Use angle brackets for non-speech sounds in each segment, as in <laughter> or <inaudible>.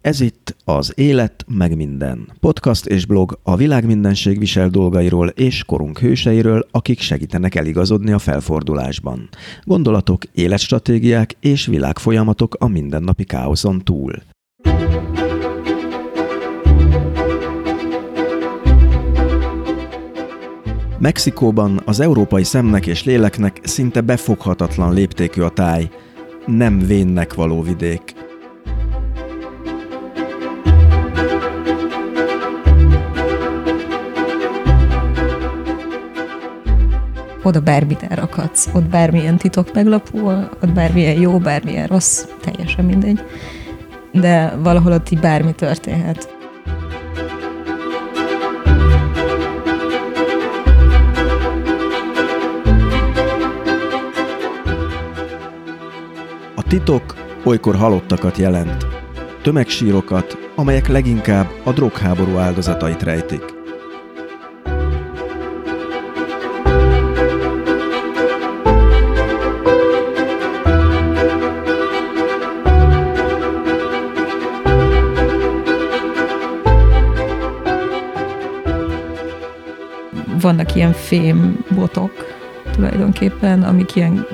Ez itt az Élet meg minden. Podcast és blog a világ mindenség visel dolgairól és korunk hőseiről, akik segítenek eligazodni a felfordulásban. Gondolatok, életstratégiák és világfolyamatok a mindennapi káoszon túl. Mexikóban az európai szemnek és léleknek szinte befoghatatlan léptékű a táj, nem vénnek való vidék. Oda bármit elrakhatsz, ott bármilyen titok meglapul, ott bármilyen jó, bármilyen rossz, teljesen mindegy. De valahol ott így bármi történhet. A titok olykor halottakat jelent, tömegsírokat, amelyek leginkább a drogháború áldozatait rejtik. Vannak ilyen fém botok tulajdonképpen, amik ilyen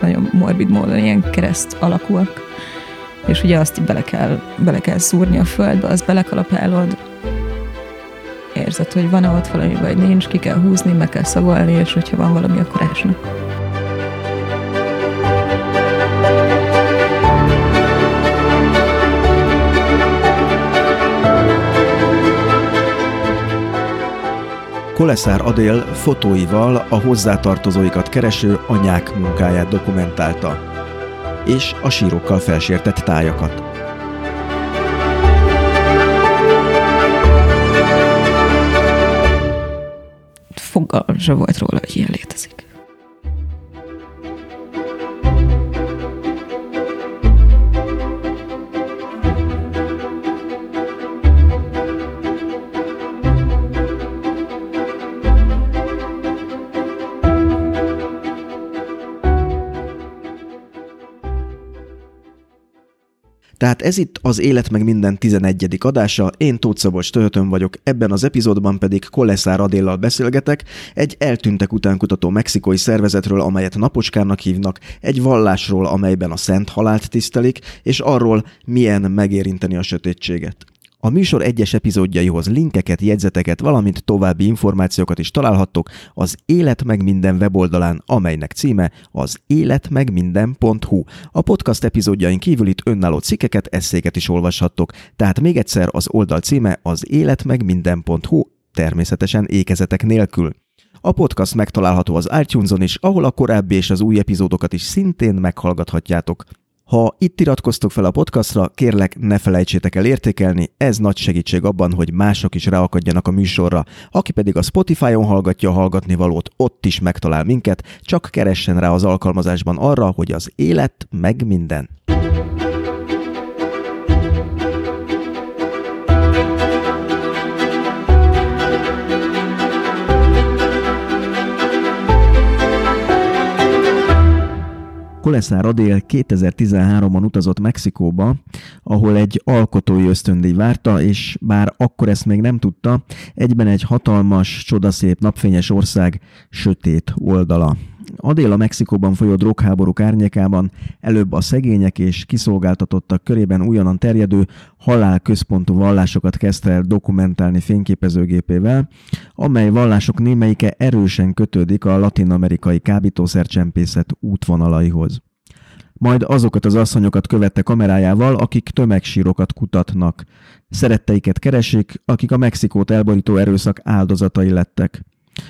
nagyon morbid módon ilyen kereszt alakúak. És ugye azt így bele kell, bele kell szúrni a földbe, azt belekalapálod, érzed, hogy van-e ott valami, vagy nincs, ki kell húzni, meg kell szagolni, és hogyha van valami, akkor ásnak. Koleszár Adél fotóival a hozzátartozóikat kereső anyák munkáját dokumentálta, és a sírokkal felsértett tájakat. Fogalmam volt róla, hogy ilyen létezik. Tehát ez itt az Élet meg minden 11. adása, én Tóth Szabolcs Töhötön vagyok, ebben az epizódban pedig Koleszár Adéllal beszélgetek, egy eltűntek utánkutató mexikói szervezetről, amelyet napocskának hívnak, egy vallásról, amelyben a szent halált tisztelik, és arról, milyen megérinteni a sötétséget. A műsor egyes epizódjaihoz linkeket, jegyzeteket, valamint további információkat is találhattok az Élet meg minden weboldalán, amelynek címe az életmegminden.hu. A podcast epizódjain kívül itt önálló cikkeket, eszéket is olvashattok, tehát még egyszer az oldal címe az életmegminden.hu, természetesen ékezetek nélkül. A podcast megtalálható az iTunes-on is, ahol a korábbi és az új epizódokat is szintén meghallgathatjátok. Ha itt iratkoztok fel a podcastra, kérlek ne felejtsétek el értékelni, ez nagy segítség abban, hogy mások is ráakadjanak a műsorra. Aki pedig a Spotify-on hallgatja a hallgatni valót, ott is megtalál minket, csak keressen rá az alkalmazásban arra, hogy az élet meg minden. Koleszár Adél 2013-ban utazott Mexikóba, ahol egy alkotói ösztöndíj várta, és bár akkor ezt még nem tudta, egyben egy hatalmas, csodaszép, napfényes ország sötét oldala. Adél a Mexikóban folyó drogháborúk árnyékában előbb a szegények és kiszolgáltatottak körében újonnan terjedő halálközpontú vallásokat kezdte el dokumentálni fényképezőgépével, amely vallások némelyike erősen kötődik a latin-amerikai kábítószercsempészet útvonalaihoz. Majd azokat az asszonyokat követte kamerájával, akik tömegsírokat kutatnak. Szeretteiket keresik, akik a Mexikót elborító erőszak áldozatai lettek.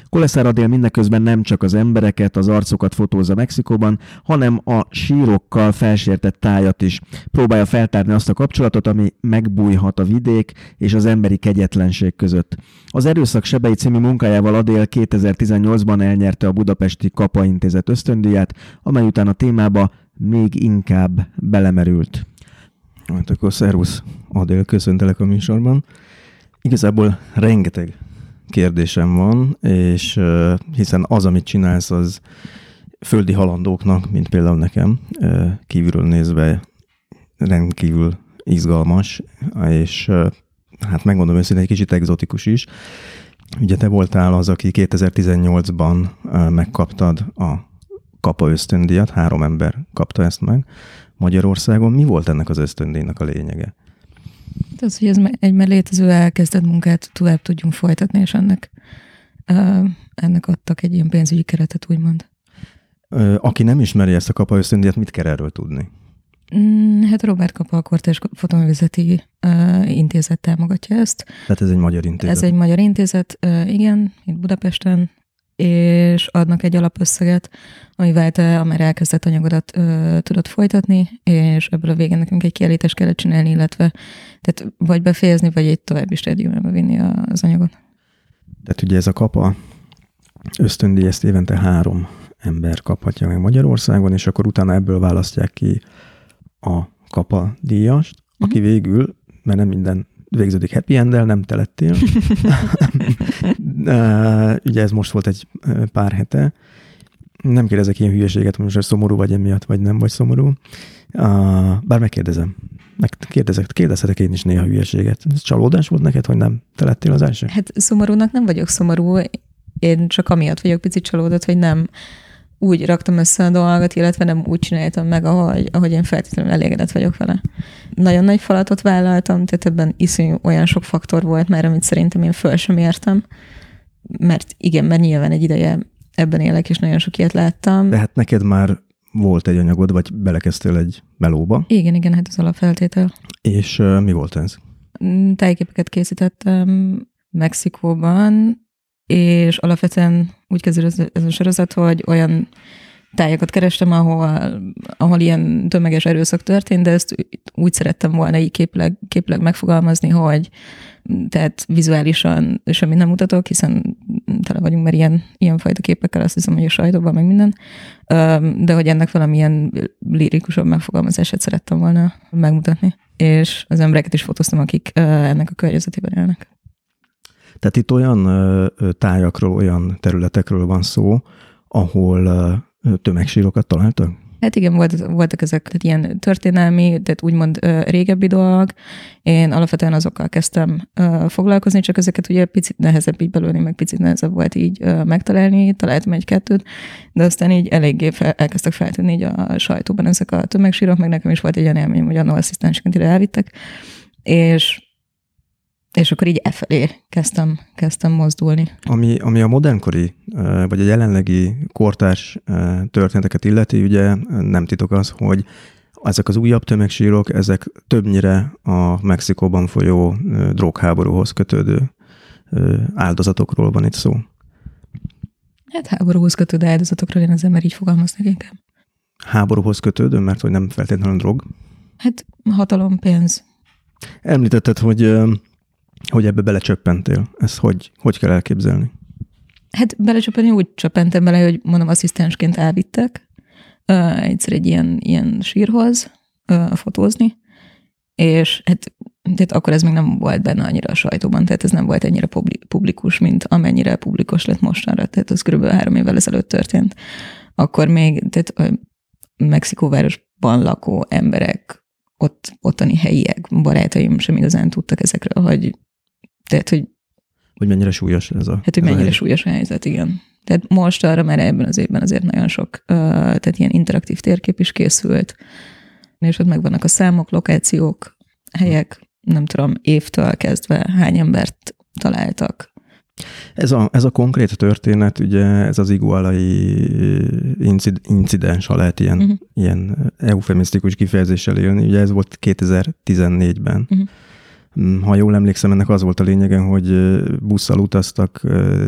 Koleszáradél mindeközben nem csak az embereket, az arcokat fotózza Mexikóban, hanem a sírokkal felsértett tájat is. Próbálja feltárni azt a kapcsolatot, ami megbújhat a vidék és az emberi kegyetlenség között. Az Erőszak Sebei című munkájával Adél 2018-ban elnyerte a Budapesti Kapa Intézet ösztöndíját, amely után a témába még inkább belemerült. Hát akkor szervusz, Adél, köszöntelek a műsorban. Igazából rengeteg kérdésem van, és hiszen az, amit csinálsz, az földi halandóknak, mint például nekem, kívülről nézve rendkívül izgalmas, és hát megmondom őszintén, egy kicsit egzotikus is. Ugye te voltál az, aki 2018-ban megkaptad a kapa ösztöndíjat, három ember kapta ezt meg Magyarországon. Mi volt ennek az ösztöndíjnak a lényege? Az, hogy ez egy már létező elkezdett munkát tovább tudjunk folytatni, és ennek, ennek adtak egy ilyen pénzügyi keretet, úgymond. Aki nem ismeri ezt a kapa ösztöndíjat, mit kell erről tudni? Mm, hát Robert Kapa a Kortés Fotoművészeti uh, Intézet támogatja ezt. Tehát ez egy magyar intézet? Ez egy magyar intézet, uh, igen, itt Budapesten, és adnak egy alapösszeget, amivel te a már elkezdett anyagodat uh, tudod folytatni, és ebből a végén nekünk egy kiállítást kellett csinálni, illetve tehát vagy befejezni, vagy egy további stádiumba vinni az anyagot. Tehát ugye ez a kapa ösztöndíj, ezt évente három ember kaphatja meg Magyarországon, és akkor utána ebből választják ki a kapa díjast, uh-huh. aki végül, mert nem minden végződik happy end nem te lettél. <laughs> <laughs> Ugye ez most volt egy pár hete. Nem kérdezek ilyen hülyeséget, hogy most szomorú vagy emiatt, vagy nem vagy szomorú. Bár megkérdezem. Meg kérdezek, kérdezhetek én is néha hülyeséget. Ez csalódás volt neked, hogy nem te lettél az első? Hát szomorúnak nem vagyok szomorú. Én csak amiatt vagyok picit csalódott, hogy nem úgy raktam össze a dolgot, illetve nem úgy csináltam meg, ahogy, ahogy én feltétlenül elégedett vagyok vele. Nagyon nagy falatot vállaltam, tehát ebben iszonyú olyan sok faktor volt már, amit szerintem én föl sem értem. Mert igen, mert nyilván egy ideje ebben élek, és nagyon sok ilyet láttam. De hát neked már volt egy anyagod, vagy belekezdtél egy melóba. Igen, igen, hát az alapfeltétel. És uh, mi volt ez? Mm, tájképeket készítettem Mexikóban, és alapvetően úgy kezdődött ez a sorozat, hogy olyan tájakat kerestem, ahol, ahol ilyen tömeges erőszak történt, de ezt úgy szerettem volna így képleg, képleg megfogalmazni, hogy tehát vizuálisan semmit nem mutatok, hiszen tele vagyunk már ilyen, fajta képekkel, azt hiszem, hogy a sajtóban, meg minden, de hogy ennek valamilyen lirikusabb megfogalmazását szerettem volna megmutatni. És az embereket is fotóztam, akik ennek a környezetében élnek. Tehát itt olyan tájakról, olyan területekről van szó, ahol tömegsírokat találtak? Hát igen, volt, voltak ezek tehát ilyen történelmi, tehát úgymond ö, régebbi dolgok. Én alapvetően azokkal kezdtem ö, foglalkozni, csak ezeket ugye picit nehezebb így belőni, meg picit nehezebb volt így ö, megtalálni, találtam egy-kettőt, de aztán így eléggé fel, elkezdtek feltűnni így a sajtóban ezek a tömegsírok, meg nekem is volt egy olyan élmény, hogy annól asszisztensként ide elvittek, és és akkor így e felé kezdtem, kezdtem mozdulni. Ami, ami a modernkori, vagy a jelenlegi kortárs történeteket illeti, ugye nem titok az, hogy ezek az újabb tömegsírok, ezek többnyire a Mexikóban folyó drogháborúhoz kötődő áldozatokról van itt szó. Hát háborúhoz kötődő áldozatokról én az ember így fogalmaznak inkább. Háborúhoz kötődő, mert hogy nem feltétlenül drog? Hát hatalom, pénz. Említetted, hogy hogy ebbe belecsöppentél. Ezt hogy, hogy kell elképzelni? Hát belecsöppenni úgy csöppentem bele, hogy mondom, asszisztensként elvittek uh, egyszer egy ilyen, ilyen sírhoz uh, fotózni, és hát tehát akkor ez még nem volt benne annyira a sajtóban, tehát ez nem volt ennyire publikus, mint amennyire publikus lett mostanra, tehát az kb. három évvel ezelőtt történt. Akkor még, tehát Mexikóvárosban lakó emberek, ott, ottani helyiek, barátaim sem igazán tudtak ezekről, hogy tehát, hogy hogy mennyire súlyos ez a Hát, hogy mennyire a súlyos a helyzet, igen. Tehát most arra már ebben az évben azért nagyon sok, tehát ilyen interaktív térkép is készült, és ott megvannak a számok, lokációk, helyek, nem tudom, évtől kezdve hány embert találtak. Ez a, ez a konkrét történet, ugye ez az igualai incidens, ha lehet ilyen, uh-huh. ilyen eufemisztikus kifejezéssel élni, ugye ez volt 2014-ben. Uh-huh Mm, ha jól emlékszem, ennek az volt a lényege, hogy busszal utaztak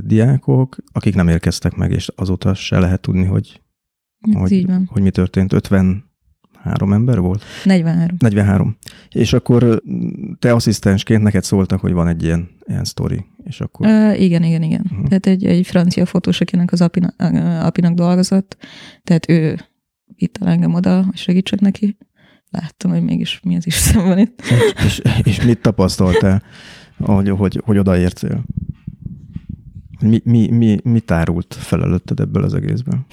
diákok, akik nem érkeztek meg, és azóta se lehet tudni, hogy, hát hogy, hogy mi történt. 53 ember volt? 43. 43. És akkor te asszisztensként neked szóltak, hogy van egy ilyen, ilyen sztori, és akkor... Uh, igen, igen, igen. Uh-huh. Tehát egy, egy francia fotós, akinek az apinak, apinak dolgozott, tehát ő itt engem oda, hogy segítsek neki, láttam, hogy mégis mi az Isten van itt. És, és mit tapasztaltál, hogy, hogy, hogy odaértél? Mi, mi, mi, mi tárult fel előtted ebből az egészből?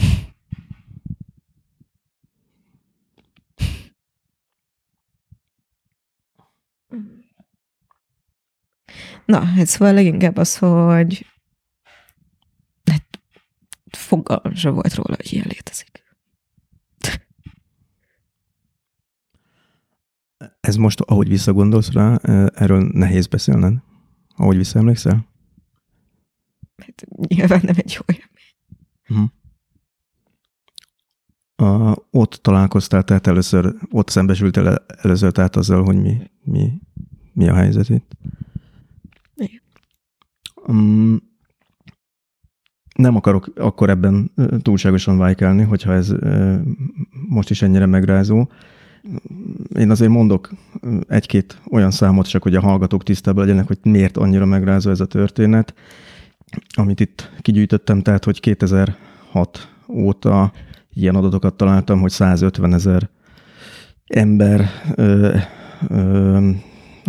Na, hát szóval leginkább az, hogy hát fogalmam volt róla, hogy ilyen létezik. Ez most, ahogy visszagondolsz rá, erről nehéz beszélned? Ahogy visszaemlékszel? Hát nyilván nem egy jó élmény. Uh-huh. A, ott találkoztál, tehát először, ott szembesültél először tehát azzal, hogy mi, mi, mi a helyzet itt? Igen. Um, nem akarok akkor ebben túlságosan vájkelni, hogyha ez most is ennyire megrázó. Én azért mondok egy-két olyan számot csak, hogy a hallgatók tisztában legyenek, hogy miért annyira megrázó ez a történet, amit itt kigyűjtöttem, tehát, hogy 2006 óta ilyen adatokat találtam, hogy 150 ezer ember ö, ö,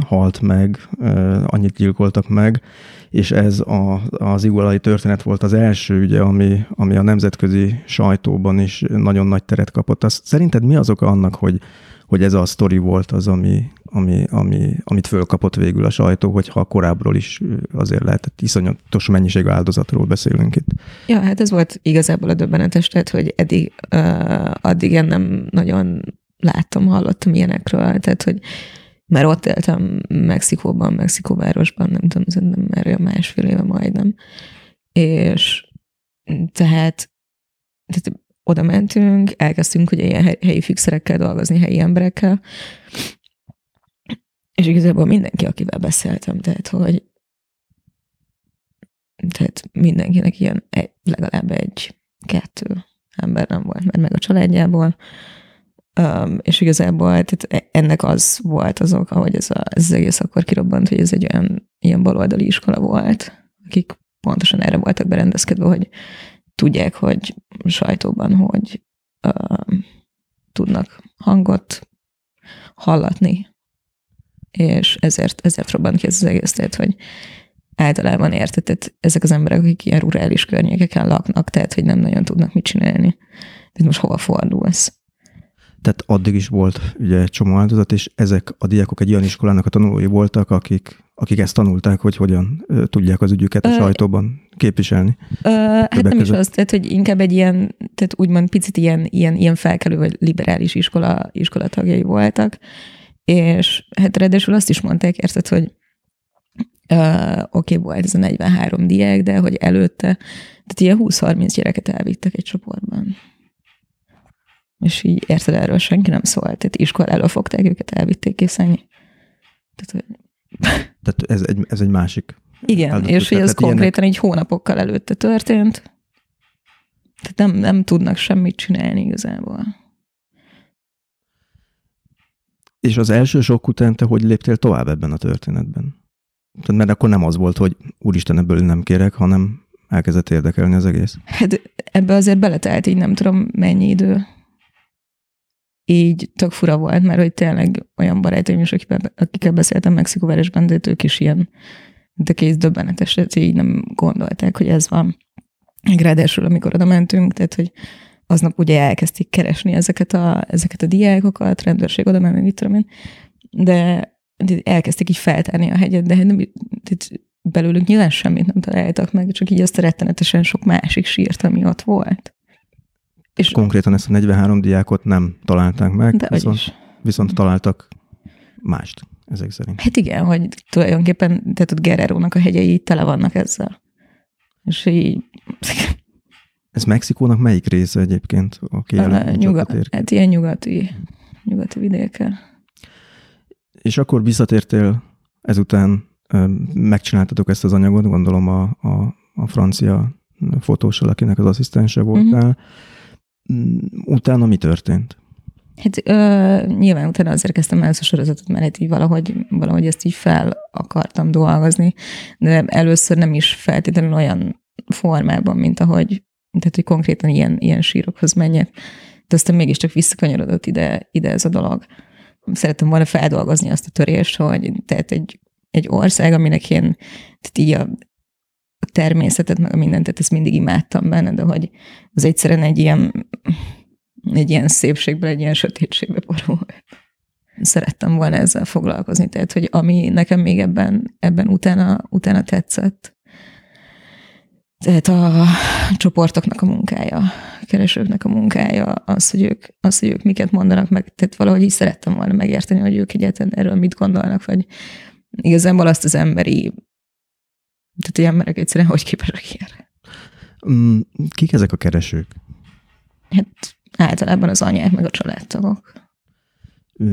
halt meg, ö, annyit gyilkoltak meg, és ez a, az igolai történet volt az első, ugye, ami, ami a nemzetközi sajtóban is nagyon nagy teret kapott. Azt, szerinted mi az oka annak, hogy, hogy ez a sztori volt az, ami, ami, ami, amit fölkapott végül a sajtó, hogyha korábbról is azért lehetett iszonyatos mennyiségű áldozatról beszélünk itt. Ja, hát ez volt igazából a döbbenetes, tehát, hogy eddig, uh, addig én nem nagyon láttam, hallottam ilyenekről, tehát, hogy mert ott éltem Mexikóban, Mexikóvárosban, nem tudom, szerintem már olyan másfél éve majdnem, és tehát, tehát oda mentünk, elkezdtünk ugye ilyen helyi fixerekkel dolgozni, helyi emberekkel, és igazából mindenki, akivel beszéltem, tehát, hogy tehát mindenkinek ilyen egy, legalább egy, kettő ember nem volt, mert meg a családjából, Um, és igazából tehát e, ennek az volt az oka, hogy ez, a, ez az egész akkor kirobbant, hogy ez egy olyan ilyen baloldali iskola volt, akik pontosan erre voltak berendezkedve, hogy tudják, hogy sajtóban, hogy uh, tudnak hangot hallatni, és ezért, ezért robbant ki ez az egész, tehát, hogy általában érted, tehát ezek az emberek, akik ilyen rurális környékeken laknak, tehát, hogy nem nagyon tudnak mit csinálni. Tehát most hova fordulsz? Tehát addig is volt ugye csomó áldozat, és ezek a diákok egy olyan iskolának a tanulói voltak, akik, akik ezt tanulták, hogy hogyan tudják az ügyüket a sajtóban képviselni. Ö, hát nem között. is az, tehát hogy inkább egy ilyen, tehát úgymond picit ilyen, ilyen, ilyen felkelő vagy liberális iskola, iskola tagjai voltak, és hát ráadásul azt is mondták, érted, hogy uh, oké, okay, volt ez a 43 diák, de hogy előtte, tehát ilyen 20-30 gyereket elvittek egy csoportban. És így érted, erről senki nem szólt. Tehát iskoláról fogták őket, elvitték készenni. Tehát, Tehát ez egy, ez egy másik. Igen, áldozat. és hogy ez konkrétan ilyenek... így hónapokkal előtte történt. Tehát nem, nem tudnak semmit csinálni igazából. És az első sok után te hogy léptél tovább ebben a történetben? Tehát mert akkor nem az volt, hogy úristen, ebből nem kérek, hanem elkezdett érdekelni az egész. Hát ebbe azért beletelt így nem tudom mennyi idő így tök fura volt, mert hogy tényleg olyan barátaim is, akikkel, akikkel beszéltem Mexikóvárosban, de ők is ilyen, de kész döbbenetes, hogy így nem gondolták, hogy ez van. Ráadásul, amikor oda mentünk, tehát, hogy aznap ugye elkezdték keresni ezeket a, ezeket a diákokat, rendőrség oda menni, mit tudom én, de elkezdték így feltárni a hegyet, de nem, tehát belőlük nyilván semmit nem találtak meg, csak így azt a rettenetesen sok másik sírt, ami ott volt. És konkrétan ezt a 43 diákot nem találták meg, De viszont, viszont találtak mást ezek szerint. Hát igen, hogy tulajdonképpen, tehát ott Guerrero-nak a hegyei tele vannak ezzel. És így... Ez Mexikónak melyik része egyébként? Aki a nyugat, hát ilyen nyugati, nyugati vidéke. És akkor visszatértél ezután, megcsináltatok ezt az anyagot, gondolom a, a, a francia fotósal, akinek az asszisztense voltál. Uh-huh utána mi történt? Hát ö, nyilván utána azért kezdtem el ezt a sorozatot, mert hát így valahogy, valahogy ezt így fel akartam dolgozni, de először nem is feltétlenül olyan formában, mint ahogy, tehát hogy konkrétan ilyen, ilyen sírokhoz menjek. De aztán mégiscsak visszakanyarodott ide, ide ez a dolog. Szerettem volna feldolgozni azt a törést, hogy tehát egy, egy ország, aminek én tehát így a a természetet, meg a mindent, tehát ezt mindig imádtam benne, de hogy az egyszerűen egy ilyen, egy ilyen szépségből, egy ilyen sötétségbe borul. szerettem volna ezzel foglalkozni. Tehát, hogy ami nekem még ebben, ebben utána, utána tetszett, tehát a csoportoknak a munkája, a keresőknek a munkája, az, hogy ők, az, hogy ők miket mondanak meg, tehát valahogy így szerettem volna megérteni, hogy ők egyáltalán erről mit gondolnak, vagy igazából azt az emberi, tehát hogy emberek egyszerűen hogy képesek ilyenre. Mm, kik ezek a keresők? Hát általában az anyák meg a családtagok.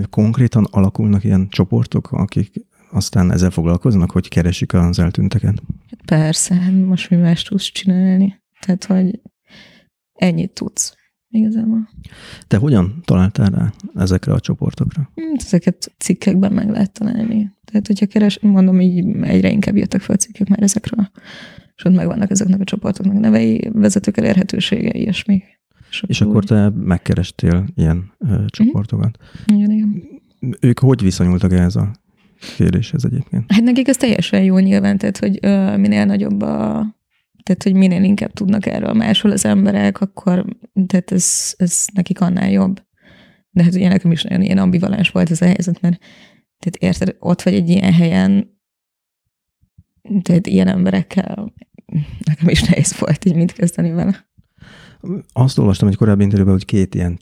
Konkrétan alakulnak ilyen csoportok, akik aztán ezzel foglalkoznak, hogy keresik az eltűnteket? Hát persze, hát most mi más tudsz csinálni? Tehát, hogy ennyit tudsz igazából. Te hogyan találtál rá ezekre a csoportokra? Hát ezeket cikkekben meg lehet találni. Tehát, hogyha keres, mondom, így egyre inkább jöttek fel cikkek már ezekről, és ott megvannak ezeknek a csoportoknak nevei, vezetők elérhetősége, ilyesmi. És, és akkor te megkerestél ilyen ö, csoportokat. Mm-hmm. Igen, igen. Ők hogy viszonyultak ehhez a kéréshez egyébként? Hát nekik ez teljesen jó nyilván, tehát hogy ö, minél nagyobb a tehát, hogy minél inkább tudnak erről máshol az emberek, akkor tehát ez, ez nekik annál jobb. De hát ugye nekem is nagyon ilyen ambivalens volt ez a helyzet, mert tehát érted, ott vagy egy ilyen helyen, tehát ilyen emberekkel, nekem is nehéz volt így mit kezdeni vele. Azt olvastam egy korábbi interjúban, hogy két ilyen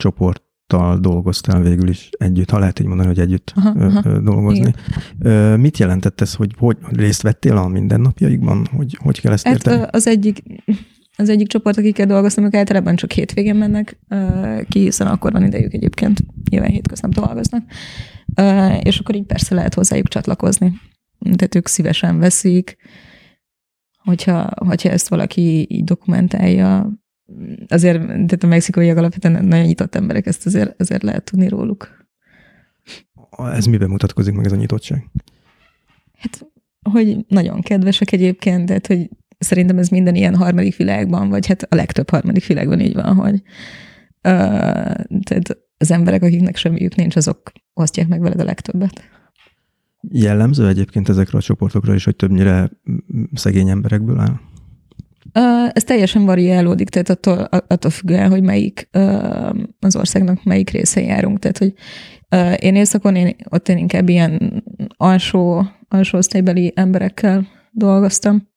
csoporttal dolgoztál végül is együtt, ha lehet így mondani, hogy együtt aha, aha. dolgozni. Igen. Mit jelentett ez, hogy, hogy részt vettél a mindennapjaikban? Hogy, hogy kell ezt érteni? Hát az egyik, az egyik csoport, akikkel dolgoztam, ők általában csak hétvégén mennek ki, hiszen akkor van idejük egyébként, nyilván hétköznap dolgoznak, és akkor így persze lehet hozzájuk csatlakozni. Tehát ők szívesen veszik, hogyha, hogyha ezt valaki így dokumentálja, azért, tehát a mexikóiak alapvetően nagyon nyitott emberek, ezt azért, azért lehet tudni róluk. Ez miben mutatkozik meg ez a nyitottság? Hát, hogy nagyon kedvesek egyébként, tehát, hogy szerintem ez minden ilyen harmadik világban, vagy hát a legtöbb harmadik világban így van, hogy uh, tehát az emberek, akiknek semmiük nincs, azok osztják meg veled a legtöbbet. Jellemző egyébként ezekre a csoportokra is, hogy többnyire szegény emberekből áll? Ez teljesen variálódik, tehát attól, attól függően, hogy melyik az országnak melyik része járunk. Tehát, hogy én éjszakon, én, ott én inkább ilyen alsó, alsó osztálybeli emberekkel dolgoztam.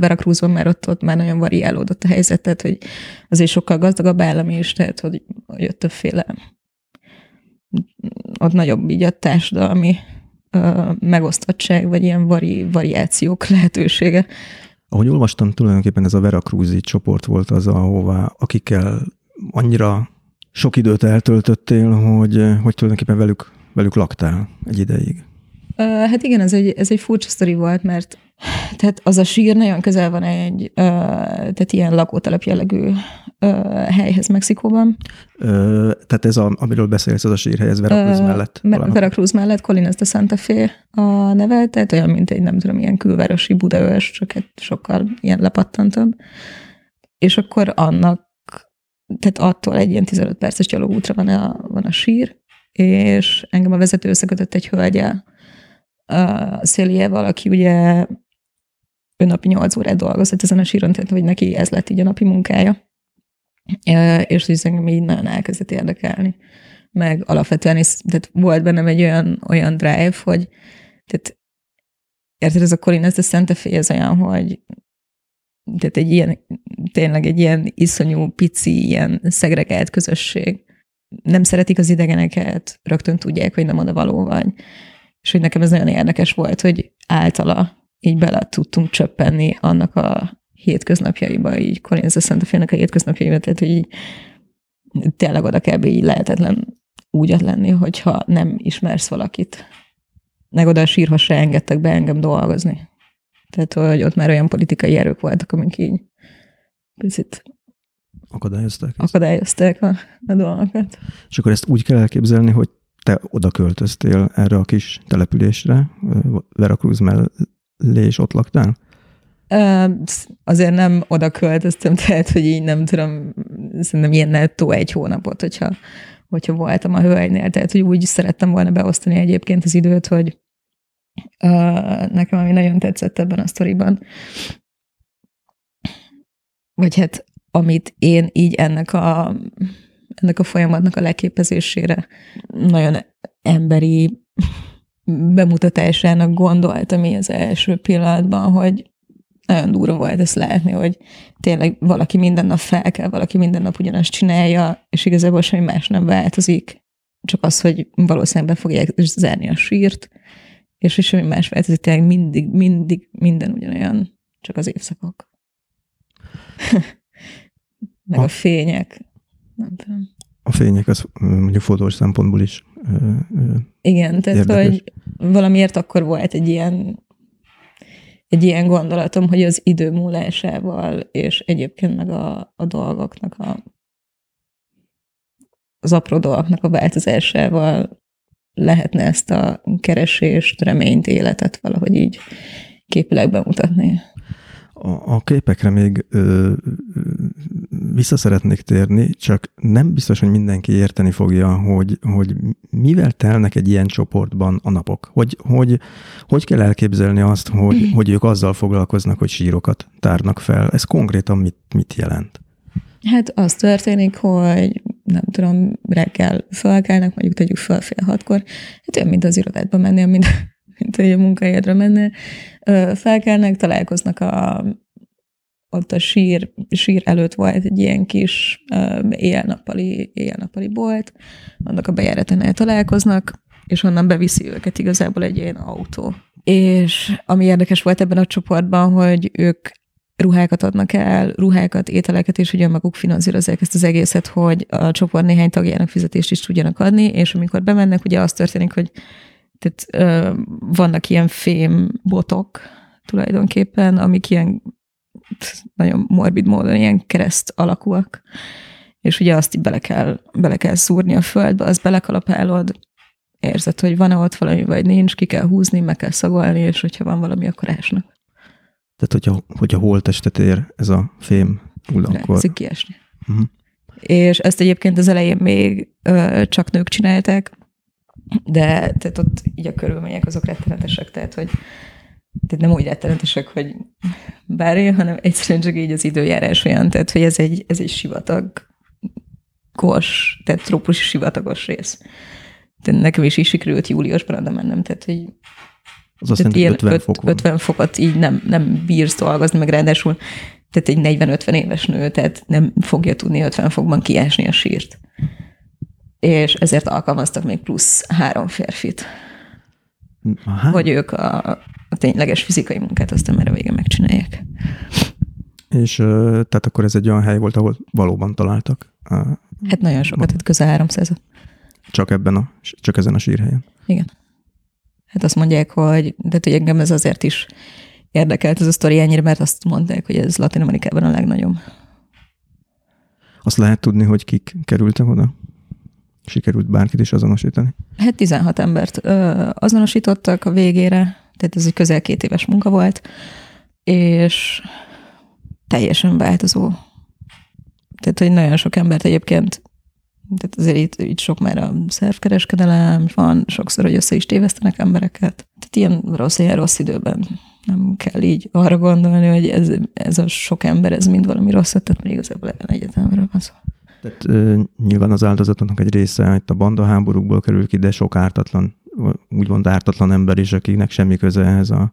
Veracruzban, mert ott, ott már nagyon variálódott a helyzet, tehát hogy azért sokkal gazdagabb állam is, tehát hogy, hogy ott többféle ott nagyobb így a társadalmi megosztottság, vagy ilyen vari, variációk lehetősége. Ahogy olvastam, tulajdonképpen ez a Veracruzi csoport volt az, ahová, akikkel annyira sok időt eltöltöttél, hogy, hogy tulajdonképpen velük, velük laktál egy ideig. Hát igen, ez egy, ez egy furcsa sztori volt, mert tehát az a sír nagyon közel van egy tehát ilyen lakótelep jellegű helyhez Mexikóban. Ö, tehát ez, a, amiről beszélsz, az a sírhely, ez Veracruz mellett? Me- Veracruz mellett, Colinas de Santa Fe a neve, tehát olyan, mint egy, nem tudom, ilyen külvárosi Budaörs, csak egy sokkal ilyen lepattantabb. És akkor annak, tehát attól egy ilyen 15 perces gyalogútra van a, van a sír, és engem a vezető összekötött egy hölgyel, a Széliával, aki ugye ő napi 8 órát dolgozott ezen a síron, tehát hogy neki ez lett így a napi munkája. És hogy engem így nagyon elkezdett érdekelni. Meg alapvetően is, tehát volt bennem egy olyan, olyan drive, hogy tehát érted, ez a Colin, ez a Santa Fe, ez olyan, hogy tehát egy ilyen, tényleg egy ilyen iszonyú, pici, ilyen szegregált közösség. Nem szeretik az idegeneket, rögtön tudják, hogy nem oda való vagy. És hogy nekem ez nagyon érdekes volt, hogy általa így bele tudtunk csöppenni annak a hétköznapjaiba, így Corinza Santa Fe-nek a hétköznapjaiba, tehát hogy így tényleg oda kell így lehetetlen úgy lenni, hogyha nem ismersz valakit. Meg oda a sírha se engedtek be engem dolgozni. Tehát, hogy ott már olyan politikai erők voltak, amik így picit akadályozták, akadályozták a, a dolgokat. És akkor ezt úgy kell elképzelni, hogy te oda költöztél erre a kis településre, Veracruz mellé, és ott laktál? Azért nem oda költöztem, tehát, hogy így nem tudom, szerintem ilyen nettó egy hónapot, hogyha, hogyha voltam a hölgynél, tehát, hogy úgy szerettem volna beosztani egyébként az időt, hogy nekem ami nagyon tetszett ebben a sztoriban, vagy hát amit én így ennek a ennek a folyamatnak a leképezésére nagyon emberi bemutatásának gondoltam így az első pillanatban, hogy nagyon durva volt ezt látni, hogy tényleg valaki minden nap fel kell, valaki minden nap ugyanazt csinálja, és igazából semmi más nem változik, csak az, hogy valószínűleg be fogják zárni a sírt, és, és semmi más változik, tényleg mindig, mindig, minden ugyanolyan, csak az évszakok. <laughs> Meg a, a fények. Nem tudom. A fények az mondjuk fotós szempontból is Igen, tehát érdekes. hogy valamiért akkor volt egy ilyen egy ilyen gondolatom, hogy az idő múlásával, és egyébként meg a, a dolgoknak, a, az apró dolgoknak a változásával lehetne ezt a keresést, reményt, életet valahogy így képileg bemutatni. A, a képekre még ö, vissza szeretnék térni, csak nem biztos, hogy mindenki érteni fogja, hogy, hogy mivel telnek egy ilyen csoportban a napok. Hogy, hogy, hogy kell elképzelni azt, hogy, hogy ők azzal foglalkoznak, hogy sírokat tárnak fel. Ez konkrétan mit, mit jelent? Hát az történik, hogy nem tudom, reggel felkelnek, mondjuk tegyük fel fél hatkor, hát olyan, mint az irodádba mennél, mint, mint hogy a munkahelyedre mennél. Felkelnek, találkoznak a ott a sír, sír előtt volt egy ilyen kis éjjel-nappali, éjjel-nappali bolt, annak a bejáratánál találkoznak, és onnan beviszi őket igazából egy ilyen autó. És ami érdekes volt ebben a csoportban, hogy ők ruhákat adnak el, ruhákat, ételeket, és ugye maguk finanszírozzák ezt az egészet, hogy a csoport néhány tagjának fizetést is tudjanak adni, és amikor bemennek, ugye az történik, hogy tehát, ö, vannak ilyen fém botok tulajdonképpen, amik ilyen nagyon morbid módon ilyen kereszt alakúak, és ugye azt így bele kell, bele kell szúrni a földbe, azt belekalapálod, érzed, hogy van-e ott valami, vagy nincs, ki kell húzni, meg kell szagolni, és hogyha van valami, akkor ásnak. Tehát, hogyha, hogyha holtestet ér ez a fém, akkor... Látszik kiesni. Uh-huh. És ezt egyébként az elején még ö, csak nők csinálták, de tehát ott így a körülmények azok rettenetesek, tehát hogy tehát nem úgy rettenetesek, hogy bármi, hanem egyszerűen csak így az időjárás olyan, tehát hogy ez egy, ez egy sivatagos, tehát trópusi sivatagos rész. Tehát nekem is is sikerült júliusban oda mennem, tehát hogy az azt jelenti, 50 öt, fok van. 50 fokot így nem, nem bírsz dolgozni, meg ráadásul tehát egy 40-50 éves nő, tehát nem fogja tudni 50 fokban kiásni a sírt. És ezért alkalmaztak még plusz három férfit. Aha. Hogy ők a, a tényleges fizikai munkát aztán már a vége megcsinálják. És tehát akkor ez egy olyan hely volt, ahol valóban találtak? Hát nagyon sokat, tehát közel 300 Csak ebben a, csak ezen a sírhelyen? Igen. Hát azt mondják, hogy, de hogy engem ez azért is érdekelt ez a sztori ennyire, mert azt mondták, hogy ez Latin Amerikában a legnagyobb. Azt lehet tudni, hogy kik kerültek oda? Sikerült bárkit is azonosítani? Hát 16 embert ö, azonosítottak a végére, tehát ez egy közel két éves munka volt, és teljesen változó. Tehát, hogy nagyon sok embert egyébként tehát azért itt, itt sok már a szervkereskedelem van, sokszor, hogy össze is tévesztenek embereket. Tehát ilyen rossz, ilyen rossz időben nem kell így arra gondolni, hogy ez, ez a sok ember, ez mind valami rosszat, tehát még igazából egyetemről van szó. Tehát nyilván az áldozatoknak egy része itt a banda háborúkból kerül ki, de sok ártatlan, úgymond ártatlan ember is, akiknek semmi köze ehhez a,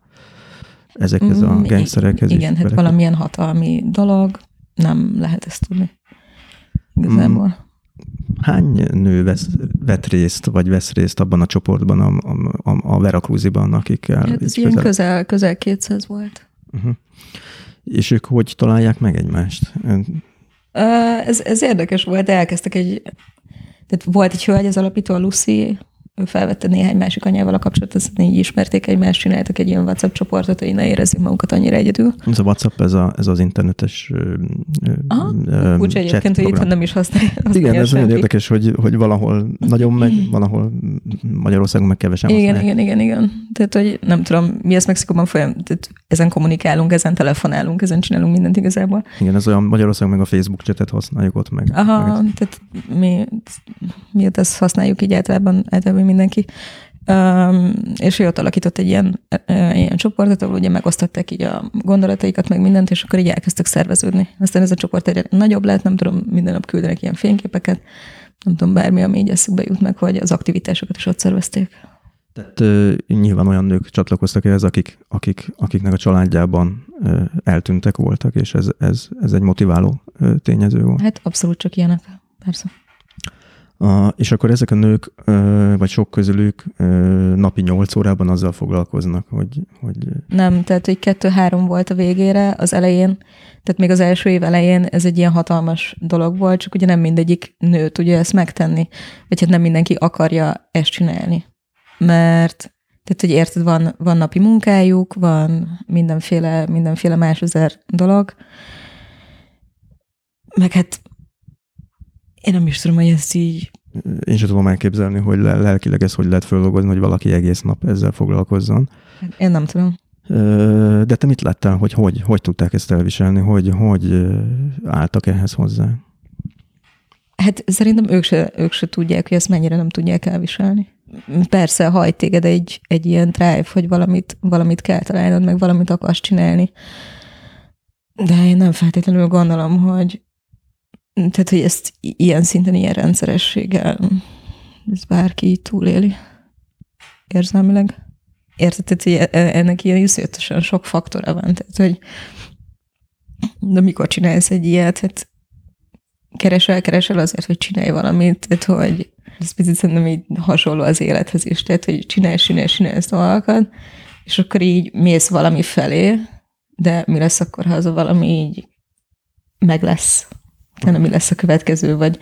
ezekhez a mm, gengszerekhez. Igen, hát valamilyen hatalmi dolog, nem lehet ezt tudni. Igazából. Mm hány nő vesz, vett részt, vagy vesz részt abban a csoportban, a, a, a Veracruziban, akikkel? Hát ez ilyen közel, közel, közel 200 volt. Uh-huh. És ők hogy találják meg egymást? Ez, ez érdekes volt, elkezdtek egy, tehát volt egy hölgy, az alapító, a Lucy, ő felvette néhány másik anyával a kapcsolatot, azt így ismerték egymást, csináltak egy ilyen WhatsApp csoportot, hogy ne érezzük magukat annyira egyedül. Ez a WhatsApp, ez, a, ez az internetes Aha, uh, úgy egyébként, hogy itt nem is használja. Igen, ez nagyon érdekes, hogy, hogy valahol nagyon meg, valahol Magyarországon meg kevesen Igen, használják. igen, igen, igen. Tehát, hogy nem tudom, mi ezt Mexikóban folyam, tehát ezen kommunikálunk, ezen telefonálunk, ezen csinálunk mindent igazából. Igen, ez olyan Magyarországon meg a Facebook csetet használjuk ott meg. Aha, meg tehát mi, mi ezt használjuk így általában, általában mindenki. Um, és ő ott alakított egy ilyen, ilyen csoportot, ahol ugye megosztották így a gondolataikat, meg mindent, és akkor így elkezdtek szerveződni. Aztán ez a csoport egyre nagyobb lett, nem tudom, minden nap küldenek ilyen fényképeket, nem tudom, bármi, ami így eszükbe jut meg, hogy az aktivitásokat is ott szervezték. Tehát uh, nyilván olyan nők csatlakoztak ehhez, akik, akik, akiknek a családjában uh, eltűntek voltak, és ez, ez, ez egy motiváló uh, tényező volt. Hát abszolút csak ilyenek, persze. A, és akkor ezek a nők, vagy sok közülük napi nyolc órában azzal foglalkoznak, hogy... hogy... Nem, tehát hogy kettő-három volt a végére, az elején, tehát még az első év elején ez egy ilyen hatalmas dolog volt, csak ugye nem mindegyik nő tudja ezt megtenni, vagy hát nem mindenki akarja ezt csinálni. Mert tehát, hogy érted, van, van napi munkájuk, van mindenféle, mindenféle más ezer dolog, meg hát én nem is tudom, hogy ezt így... Én sem tudom elképzelni, hogy lelkileg ez hogy lehet földolgozni, hogy valaki egész nap ezzel foglalkozzon. Én nem tudom. De te mit láttál, hogy hogy, hogy tudták ezt elviselni, hogy, hogy álltak ehhez hozzá? Hát szerintem ők se, ők se tudják, hogy ezt mennyire nem tudják elviselni. Persze hajt téged egy, egy ilyen drive, hogy valamit, valamit kell találnod, meg valamit akarsz csinálni. De én nem feltétlenül gondolom, hogy, tehát, hogy ezt ilyen szinten, ilyen rendszerességgel ez bárki így túléli érzelmileg. Érted, hogy e- e- ennek ilyen iszonyatosan sok faktora van. Tehát, hogy de mikor csinálsz egy ilyet, hát keresel, keresel azért, hogy csinálj valamit, tehát, hogy ez picit szerintem így hasonló az élethez is, tehát, hogy csinálj, csinálj, ezt dolgokat, és akkor így mész valami felé, de mi lesz akkor, ha az a valami így meg lesz? Utána mi lesz a következő, vagy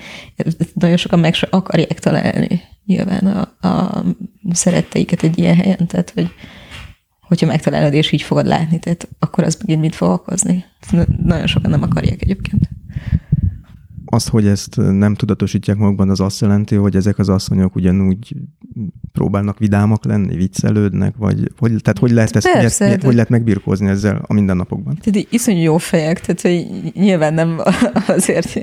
nagyon sokan meg se akarják találni nyilván a, a szeretteiket egy ilyen helyen, tehát hogy hogyha megtalálod és így fogod látni, tehát akkor az megint mit fog okozni. Nagyon sokan nem akarják egyébként. Azt, hogy ezt nem tudatosítják magukban, az azt jelenti, hogy ezek az asszonyok ugyanúgy próbálnak vidámak lenni, viccelődnek, vagy hogy, tehát hogy lehet, ezt, Persze, miért, de... hogy lehet megbirkózni ezzel a mindennapokban? Tehát iszonyú jó fejek, tehát hogy nyilván nem azért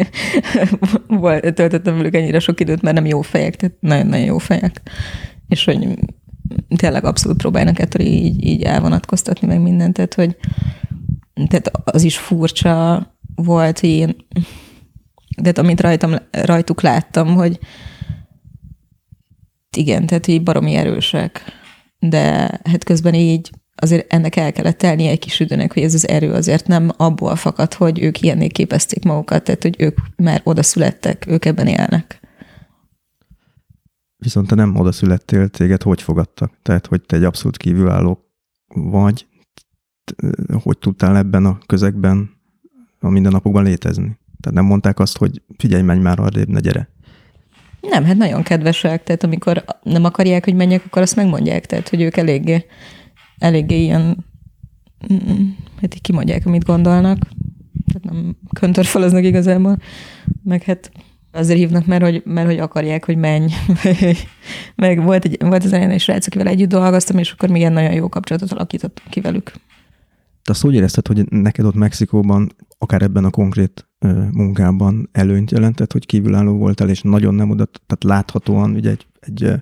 töltöttem velük ennyire sok időt, mert nem jó fejek, tehát nagyon-nagyon jó fejek. És hogy tényleg abszolút próbálnak ettől így, így elvonatkoztatni meg mindent, tehát hogy tehát az is furcsa volt, hogy én de amit rajtam, rajtuk láttam, hogy igen, tehát így baromi erősek, de hát közben így azért ennek el kellett telni egy kis időnek, hogy ez az erő azért nem abból fakad, hogy ők ilyenné képezték magukat, tehát hogy ők már oda születtek, ők ebben élnek. Viszont te nem oda születtél, téged hogy fogadtak? Tehát, hogy te egy abszolút kívülálló vagy, hogy tudtál ebben a közegben a mindennapokban létezni? Tehát nem mondták azt, hogy figyelj, menj már arrébb, ne gyere. Nem, hát nagyon kedvesek, tehát amikor nem akarják, hogy menjek, akkor azt megmondják, tehát hogy ők eléggé, eléggé ilyen, hát így kimondják, amit gondolnak, tehát nem köntörfalaznak igazából, meg hát azért hívnak, mert hogy, mert hogy akarják, hogy menj. <laughs> meg volt, egy, volt az elején egy srác, akivel együtt dolgoztam, és akkor még ilyen nagyon jó kapcsolatot alakítottunk ki velük. Te azt úgy érezted, hogy neked ott Mexikóban, akár ebben a konkrét munkában előnyt jelentett, hogy kívülálló voltál, és nagyon nem oda, tehát láthatóan ugye egy, egy,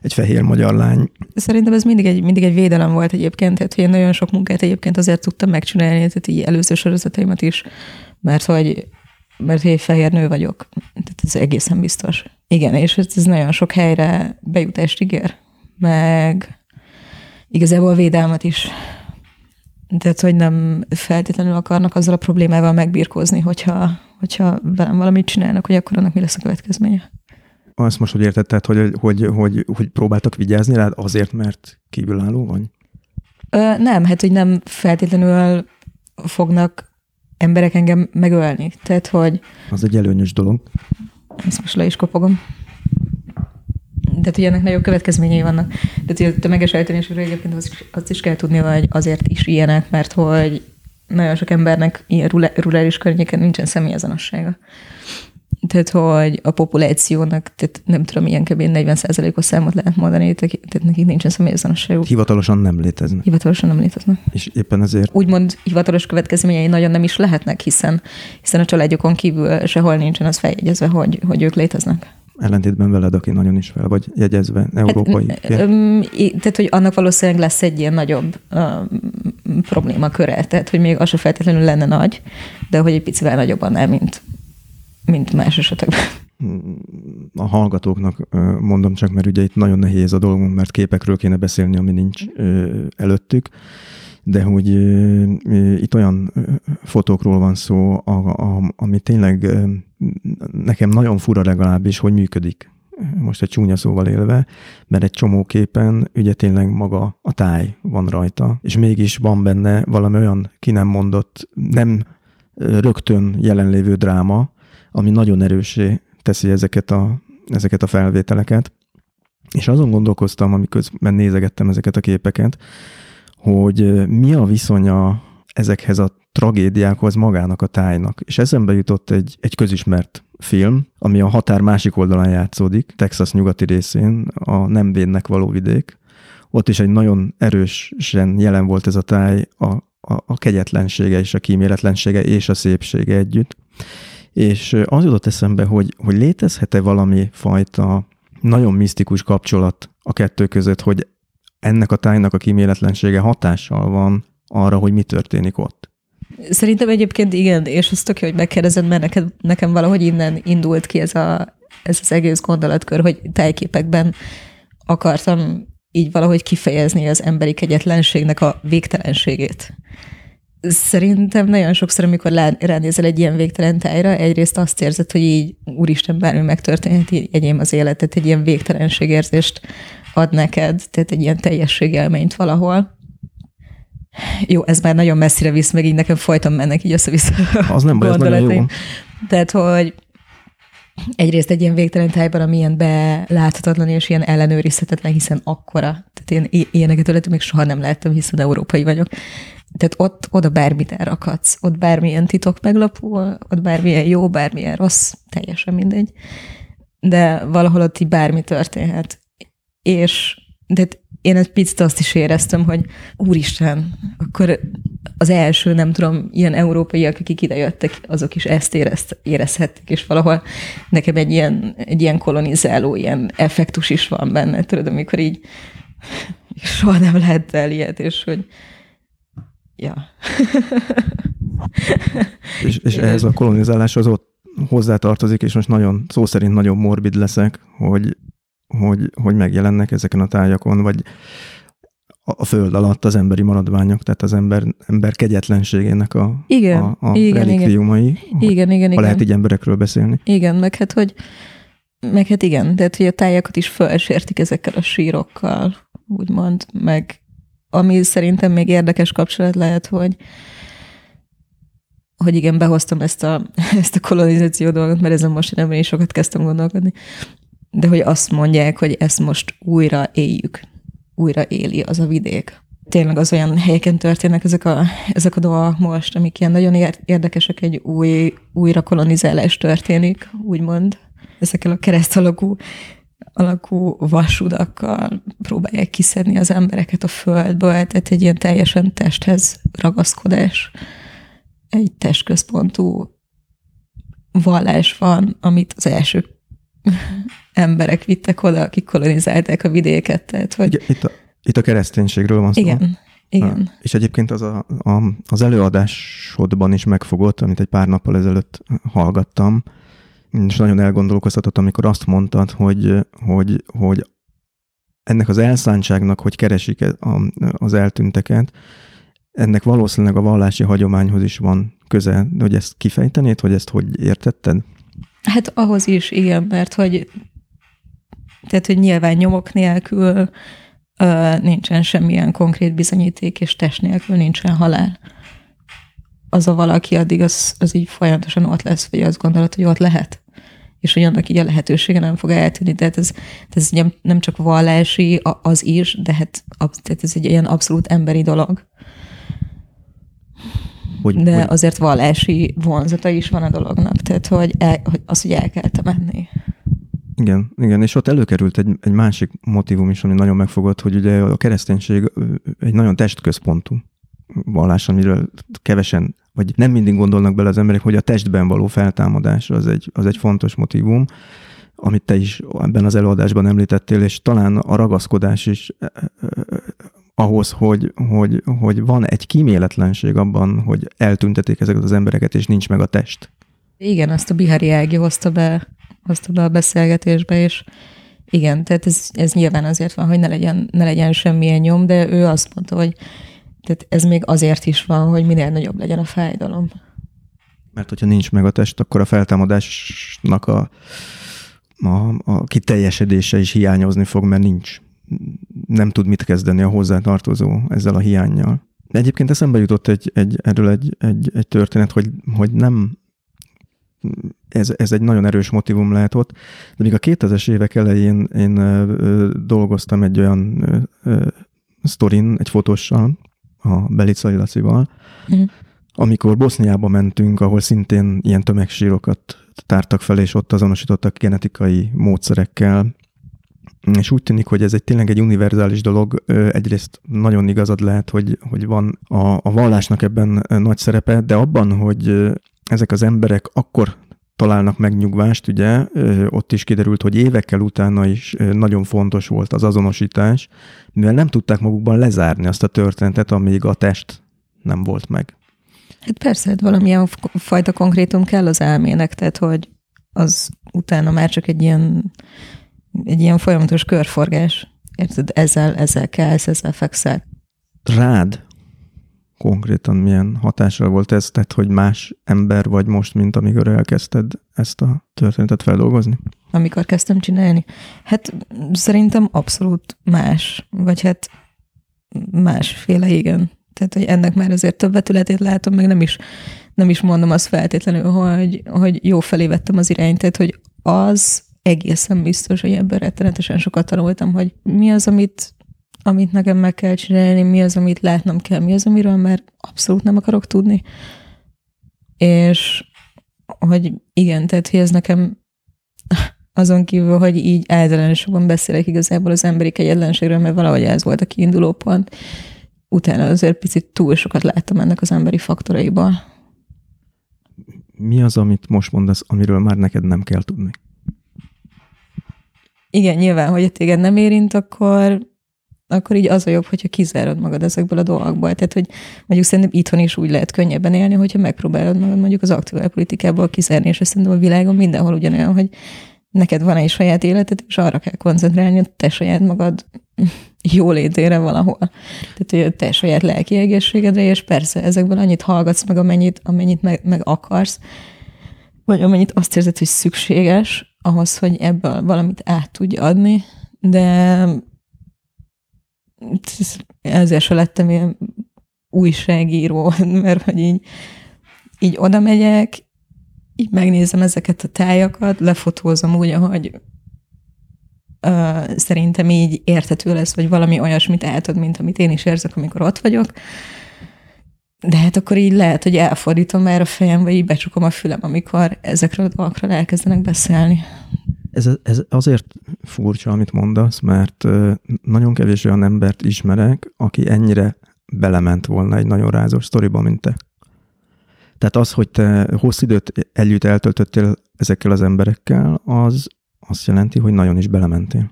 egy fehér magyar lány. Szerintem ez mindig egy, mindig egy védelem volt egyébként, tehát hogy én nagyon sok munkát egyébként azért tudtam megcsinálni, tehát így előző sorozataimat is, mert hogy mert egy fehér nő vagyok. Tehát ez egészen biztos. Igen, és ez nagyon sok helyre bejutást ígér, meg igazából védelmet is. Tehát, hogy nem feltétlenül akarnak azzal a problémával megbírkozni, hogyha, hogyha velem valamit csinálnak, hogy akkor annak mi lesz a következménye. Azt most, hogy értetted, hogy, hogy, hogy, hogy próbáltak vigyázni rád azért, mert kívülálló vagy? Ö, nem, hát, hogy nem feltétlenül fognak emberek engem megölni. Tehát, hogy... Az egy előnyös dolog. Ezt most le is kopogom tehát hogy ennek nagyobb következményei vannak. Tehát hogy a tömeges eltűnésről egyébként azt is, azt is kell tudni, hogy azért is ilyenek, mert hogy nagyon sok embernek ilyen rurális környéken nincsen személyazonossága. Tehát, hogy a populációnak, tehát nem tudom, ilyen kb. 40%-os számot lehet mondani, tehát nekik nincsen személyazonosságuk. Hivatalosan nem léteznek. Hivatalosan nem léteznek. És éppen ezért? Úgymond hivatalos következményei nagyon nem is lehetnek, hiszen, hiszen a családjukon kívül sehol nincsen az feljegyezve, hogy, hogy ők léteznek ellentétben veled, aki nagyon is fel vagy jegyezve európai. Hát, tehát, hogy annak valószínűleg lesz egy ilyen nagyobb um, problémaköre, tehát, hogy még az se feltétlenül lenne nagy, de hogy egy picivel nagyobb annál, mint, mint más esetekben. A hallgatóknak mondom csak, mert ugye itt nagyon nehéz a dolgunk, mert képekről kéne beszélni, ami nincs előttük de hogy itt olyan fotókról van szó, a, a, ami tényleg nekem nagyon fura legalábbis, hogy működik. Most egy csúnya szóval élve, mert egy csomó képen ugye tényleg maga a táj van rajta, és mégis van benne valami olyan ki nem mondott, nem rögtön jelenlévő dráma, ami nagyon erősé teszi ezeket a, ezeket a felvételeket. És azon gondolkoztam, amikor nézegettem ezeket a képeket, hogy mi a viszonya ezekhez a tragédiákhoz magának a tájnak. És eszembe jutott egy, egy közismert film, ami a határ másik oldalán játszódik, Texas nyugati részén, a nem védnek való vidék. Ott is egy nagyon erősen jelen volt ez a táj, a, a, a kegyetlensége és a kíméletlensége és a szépsége együtt. És az jutott eszembe, hogy, hogy létezhet-e valami fajta nagyon misztikus kapcsolat a kettő között, hogy ennek a tájnak a kíméletlensége hatással van arra, hogy mi történik ott. Szerintem egyébként igen, és azt tök hogy megkérdezed, mert neked, nekem valahogy innen indult ki ez, a, ez az egész gondolatkör, hogy tájképekben akartam így valahogy kifejezni az emberi kegyetlenségnek a végtelenségét. Szerintem nagyon sokszor, amikor ránézel egy ilyen végtelen tájra, egyrészt azt érzed, hogy így úristen, bármi megtörténhet, így enyém az életet, egy ilyen végtelenségérzést ad neked, tehát egy ilyen teljességelményt valahol. Jó, ez már nagyon messzire visz, meg így nekem folyton mennek így össze-vissza <laughs> Az nem baj, ez nagyon jó. Tehát, hogy egyrészt egy ilyen végtelen tájban, ami ilyen beláthatatlan és ilyen ellenőrizhetetlen, hiszen akkora. Tehát én ilyeneket tőletem még soha nem láttam, hiszen európai vagyok. Tehát ott, oda bármit elrakadsz, ott bármilyen titok meglapul, ott bármilyen jó, bármilyen rossz, teljesen mindegy. De valahol ott így bármi történhet és de én egy picit azt is éreztem, hogy úristen, akkor az első, nem tudom, ilyen európaiak, akik idejöttek, azok is ezt érezt, érezhették, és valahol nekem egy ilyen, egy ilyen kolonizáló, ilyen effektus is van benne, tudod, amikor így <laughs> soha nem lehet el ilyet, és hogy ja. <laughs> és, és ehhez a kolonizáláshoz ott hozzátartozik, és most nagyon, szó szerint nagyon morbid leszek, hogy hogy, hogy megjelennek ezeken a tájakon, vagy a föld alatt az emberi maradványok, tehát az ember, ember kegyetlenségének a, igen, a, a igen, relikviumai. Igen, igen, igen. Ha lehet így emberekről beszélni. Igen, meg hát, hogy meg hát igen, tehát hogy a tájakat is felsértik ezekkel a sírokkal, úgymond, meg ami szerintem még érdekes kapcsolat lehet, hogy hogy igen, behoztam ezt a, <laughs> ezt a kolonizáció dolgot, mert ezen most nem is sokat kezdtem gondolkodni, de hogy azt mondják, hogy ezt most újra éljük, újra éli az a vidék. Tényleg az olyan helyeken történnek ezek a, ezek a dolgok most, amik ilyen nagyon érdekesek, egy új, újra kolonizálás történik, úgymond. Ezekkel a kereszt alakú, alakú vasudakkal próbálják kiszedni az embereket a földből, tehát egy ilyen teljesen testhez ragaszkodás, egy testközpontú vallás van, amit az első <laughs> emberek vittek oda, akik kolonizálták a vidéket. Tehát, hogy... Igen, itt, a, itt a kereszténységről van szó. Igen, igen. És egyébként az, a, a, az előadásodban is megfogott, amit egy pár nappal ezelőtt hallgattam, és nagyon elgondolkoztatott, amikor azt mondtad, hogy, hogy, hogy ennek az elszántságnak, hogy keresik az eltűnteket, ennek valószínűleg a vallási hagyományhoz is van köze, hogy ezt kifejtenéd, hogy ezt hogy értetted? Hát ahhoz is, igen, mert hogy tehát, hogy nyilván nyomok nélkül ö, nincsen semmilyen konkrét bizonyíték, és test nélkül nincsen halál. Az a valaki addig az, az így folyamatosan ott lesz, vagy azt gondolod, hogy ott lehet. És hogy annak így a lehetősége nem fog eltűnni. Tehát ez, ez nem csak vallási, az is, de hát tehát ez egy ilyen abszolút emberi dolog. Hogy, de hogy... azért vallási vonzata is van a dolognak, tehát hogy, el, hogy az, hogy el kell menni. Igen, igen, és ott előkerült egy, egy másik motivum is, ami nagyon megfogott, hogy ugye a kereszténység egy nagyon testközpontú vallás, amiről kevesen, vagy nem mindig gondolnak bele az emberek, hogy a testben való feltámadás az egy, az egy fontos motivum, amit te is ebben az előadásban említettél, és talán a ragaszkodás is ahhoz, hogy, hogy, hogy van egy kíméletlenség abban, hogy eltüntetik ezeket az embereket, és nincs meg a test. Igen, azt a Bihari Ági hozta be, hozta be a beszélgetésbe, és igen, tehát ez, ez nyilván azért van, hogy ne legyen, ne legyen semmilyen nyom, de ő azt mondta, hogy tehát ez még azért is van, hogy minél nagyobb legyen a fájdalom. Mert hogyha nincs meg a test, akkor a feltámadásnak a, a, a kiteljesedése is hiányozni fog, mert nincs. Nem tud mit kezdeni a hozzátartozó ezzel a hiányjal. Egyébként eszembe jutott egy, egy, erről egy, egy, egy történet, hogy, hogy nem ez, ez egy nagyon erős motivum lehet ott, de még a 2000-es évek elején én dolgoztam egy olyan sztorin, egy fotóssal, a Belicai Lacival, mm. amikor Boszniába mentünk, ahol szintén ilyen tömegsírokat tártak fel, és ott azonosítottak genetikai módszerekkel, és úgy tűnik, hogy ez egy tényleg egy univerzális dolog. Egyrészt nagyon igazad lehet, hogy, hogy van a, a vallásnak ebben nagy szerepe, de abban, hogy ezek az emberek akkor találnak megnyugvást, ugye, ott is kiderült, hogy évekkel utána is nagyon fontos volt az azonosítás, mivel nem tudták magukban lezárni azt a történetet, amíg a test nem volt meg. Hát persze, hát valamilyen fajta konkrétum kell az elmének, tehát hogy az utána már csak egy ilyen, egy ilyen folyamatos körforgás. Érted? Ezzel, ezzel kelsz, ezzel fekszel. Rád konkrétan milyen hatásra volt ez, tehát hogy más ember vagy most, mint amikor elkezdted ezt a történetet feldolgozni? Amikor kezdtem csinálni? Hát szerintem abszolút más, vagy hát másféle, igen. Tehát, hogy ennek már azért több vetületét látom, meg nem is, nem is mondom azt feltétlenül, hogy, hogy jó felé vettem az irányt, tehát, hogy az egészen biztos, hogy ebből rettenetesen sokat tanultam, hogy mi az, amit amit nekem meg kell csinálni, mi az, amit látnom kell, mi az, amiről már abszolút nem akarok tudni. És hogy igen, tehát hogy ez nekem azon kívül, hogy így általánosabban beszélek igazából az emberi kegyetlenségről, mert valahogy ez volt a kiinduló pont. Utána azért picit túl sokat láttam ennek az emberi faktoraiból. Mi az, amit most mondasz, amiről már neked nem kell tudni? Igen, nyilván, hogy téged nem érint, akkor akkor így az a jobb, hogyha kizárod magad ezekből a dolgokból. Tehát, hogy mondjuk szerintem itthon is úgy lehet könnyebben élni, hogyha megpróbálod magad mondjuk az aktuál politikából kizárni, és szerintem a világon mindenhol ugyanolyan, hogy neked van egy saját életed, és arra kell koncentrálni, hogy te saját magad <laughs> jólétére valahol. Tehát, hogy te saját lelki egészségedre, és persze ezekből annyit hallgatsz meg, amennyit, amennyit meg, meg akarsz, vagy amennyit azt érzed, hogy szükséges ahhoz, hogy ebből valamit át tudj adni, de ezért se lettem ilyen újságíró, <laughs> mert hogy így, így oda megyek, így megnézem ezeket a tájakat, lefotózom úgy, ahogy uh, szerintem így érthető lesz, vagy valami olyasmit átad, mint amit én is érzek, amikor ott vagyok. De hát akkor így lehet, hogy elfordítom már a fejem, vagy így becsukom a fülem, amikor ezekről a dolgokról elkezdenek beszélni. Ez, ez azért furcsa, amit mondasz, mert nagyon kevés olyan embert ismerek, aki ennyire belement volna egy nagyon rázós sztoriba, mint te. Tehát az, hogy te hosszú időt együtt eltöltöttél ezekkel az emberekkel, az azt jelenti, hogy nagyon is belementél.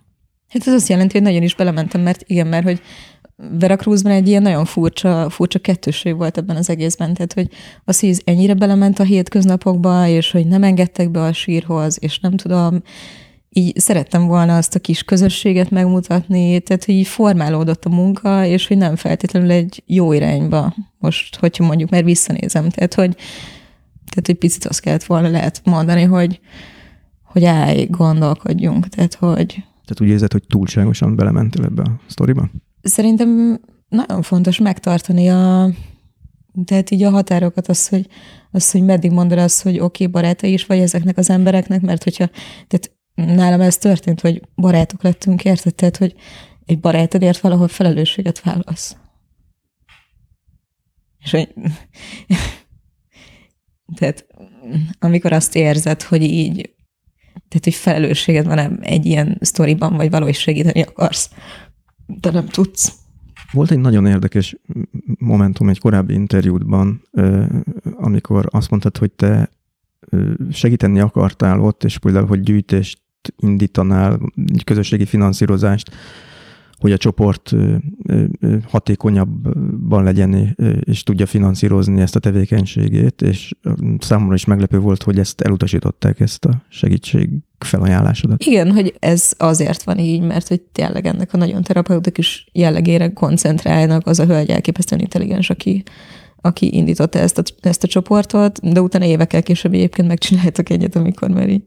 Hát ez azt jelenti, hogy nagyon is belementem, mert igen, mert hogy Veracruzban egy ilyen nagyon furcsa, furcsa kettőség volt ebben az egészben, tehát hogy az, hogy ennyire belement a hétköznapokba, és hogy nem engedtek be a sírhoz, és nem tudom, így szerettem volna azt a kis közösséget megmutatni, tehát hogy így formálódott a munka, és hogy nem feltétlenül egy jó irányba. Most, hogyha mondjuk már visszanézem, tehát hogy, tehát hogy picit azt kellett volna lehet mondani, hogy, hogy állj, gondolkodjunk, tehát hogy... Tehát úgy érzed, hogy túlságosan belementél ebbe a sztoriba? Szerintem nagyon fontos megtartani a, tehát így a határokat, az, hogy, az, hogy meddig mondod azt, hogy oké, okay, barátai is vagy ezeknek az embereknek, mert hogyha, tehát nálam ez történt, hogy barátok lettünk, érted? Tehát, hogy egy barátodért valahol felelősséget válasz. És hogy, <laughs> tehát amikor azt érzed, hogy így, tehát, hogy felelősséged van egy ilyen sztoriban, vagy valahogy segíteni akarsz, de nem tudsz. Volt egy nagyon érdekes momentum egy korábbi interjútban, amikor azt mondtad, hogy te segíteni akartál ott, és például, hogy gyűjtést indítanál, egy közösségi finanszírozást, hogy a csoport hatékonyabban legyen, és tudja finanszírozni ezt a tevékenységét, és számomra is meglepő volt, hogy ezt elutasították, ezt a segítség felajánlásodat. Igen, hogy ez azért van így, mert hogy tényleg ennek a nagyon terapeutikus jellegére koncentrálnak az a hölgy elképesztően intelligens, aki, aki indította ezt a, ezt a csoportot, de utána évekkel később egyébként megcsináltak egyet, amikor már így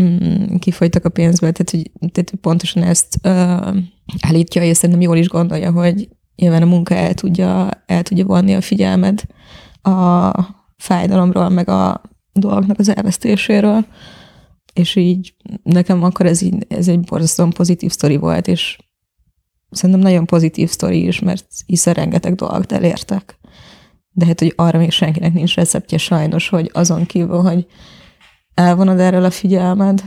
mm, kifolytak a pénzből, tehát hogy, tehát pontosan ezt uh, állítja, és szerintem jól is gondolja, hogy nyilván a munka el tudja, el tudja vonni a figyelmed a fájdalomról, meg a dolgoknak az elvesztéséről, és így nekem akkor ez, így, ez egy borzasztóan pozitív sztori volt, és szerintem nagyon pozitív sztori is, mert hiszen rengeteg dolgot elértek. De hát, hogy arra még senkinek nincs receptje sajnos, hogy azon kívül, hogy elvonod erről a figyelmed,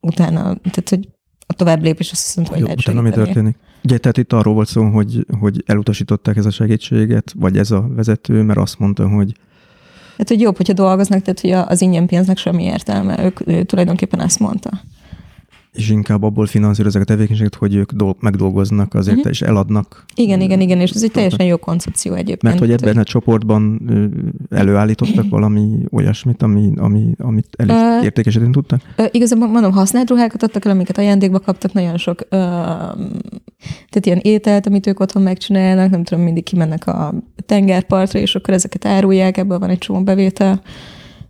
utána, tehát, hogy a tovább lépés azt hiszem, hogy Jó, utána mi történik? Ugye, tehát itt arról volt szó, hogy, hogy elutasították ez a segítséget, vagy ez a vezető, mert azt mondta, hogy tehát, hogy jobb, hogyha dolgoznak, tehát, hogy az ingyen pénznek semmi értelme. Ők, ő tulajdonképpen ezt mondta és inkább abból finanszírozzák a tevékenységet, hogy ők dolg, megdolgoznak azért, uh-huh. és eladnak. Igen, igen, igen, és ez egy teljesen jó koncepció egyébként. Mert hogy ebben a csoportban előállítottak <clears throat> valami olyasmit, ami, ami, amit elég uh, értékesíteni tudtak? Uh, igazából mondom, használt ruhákat adtak el, amiket ajándékba kaptak, nagyon sok, uh, tehát ilyen ételt, amit ők otthon megcsinálnak, nem tudom, mindig kimennek a tengerpartra, és akkor ezeket árulják, ebből van egy csomó bevétel.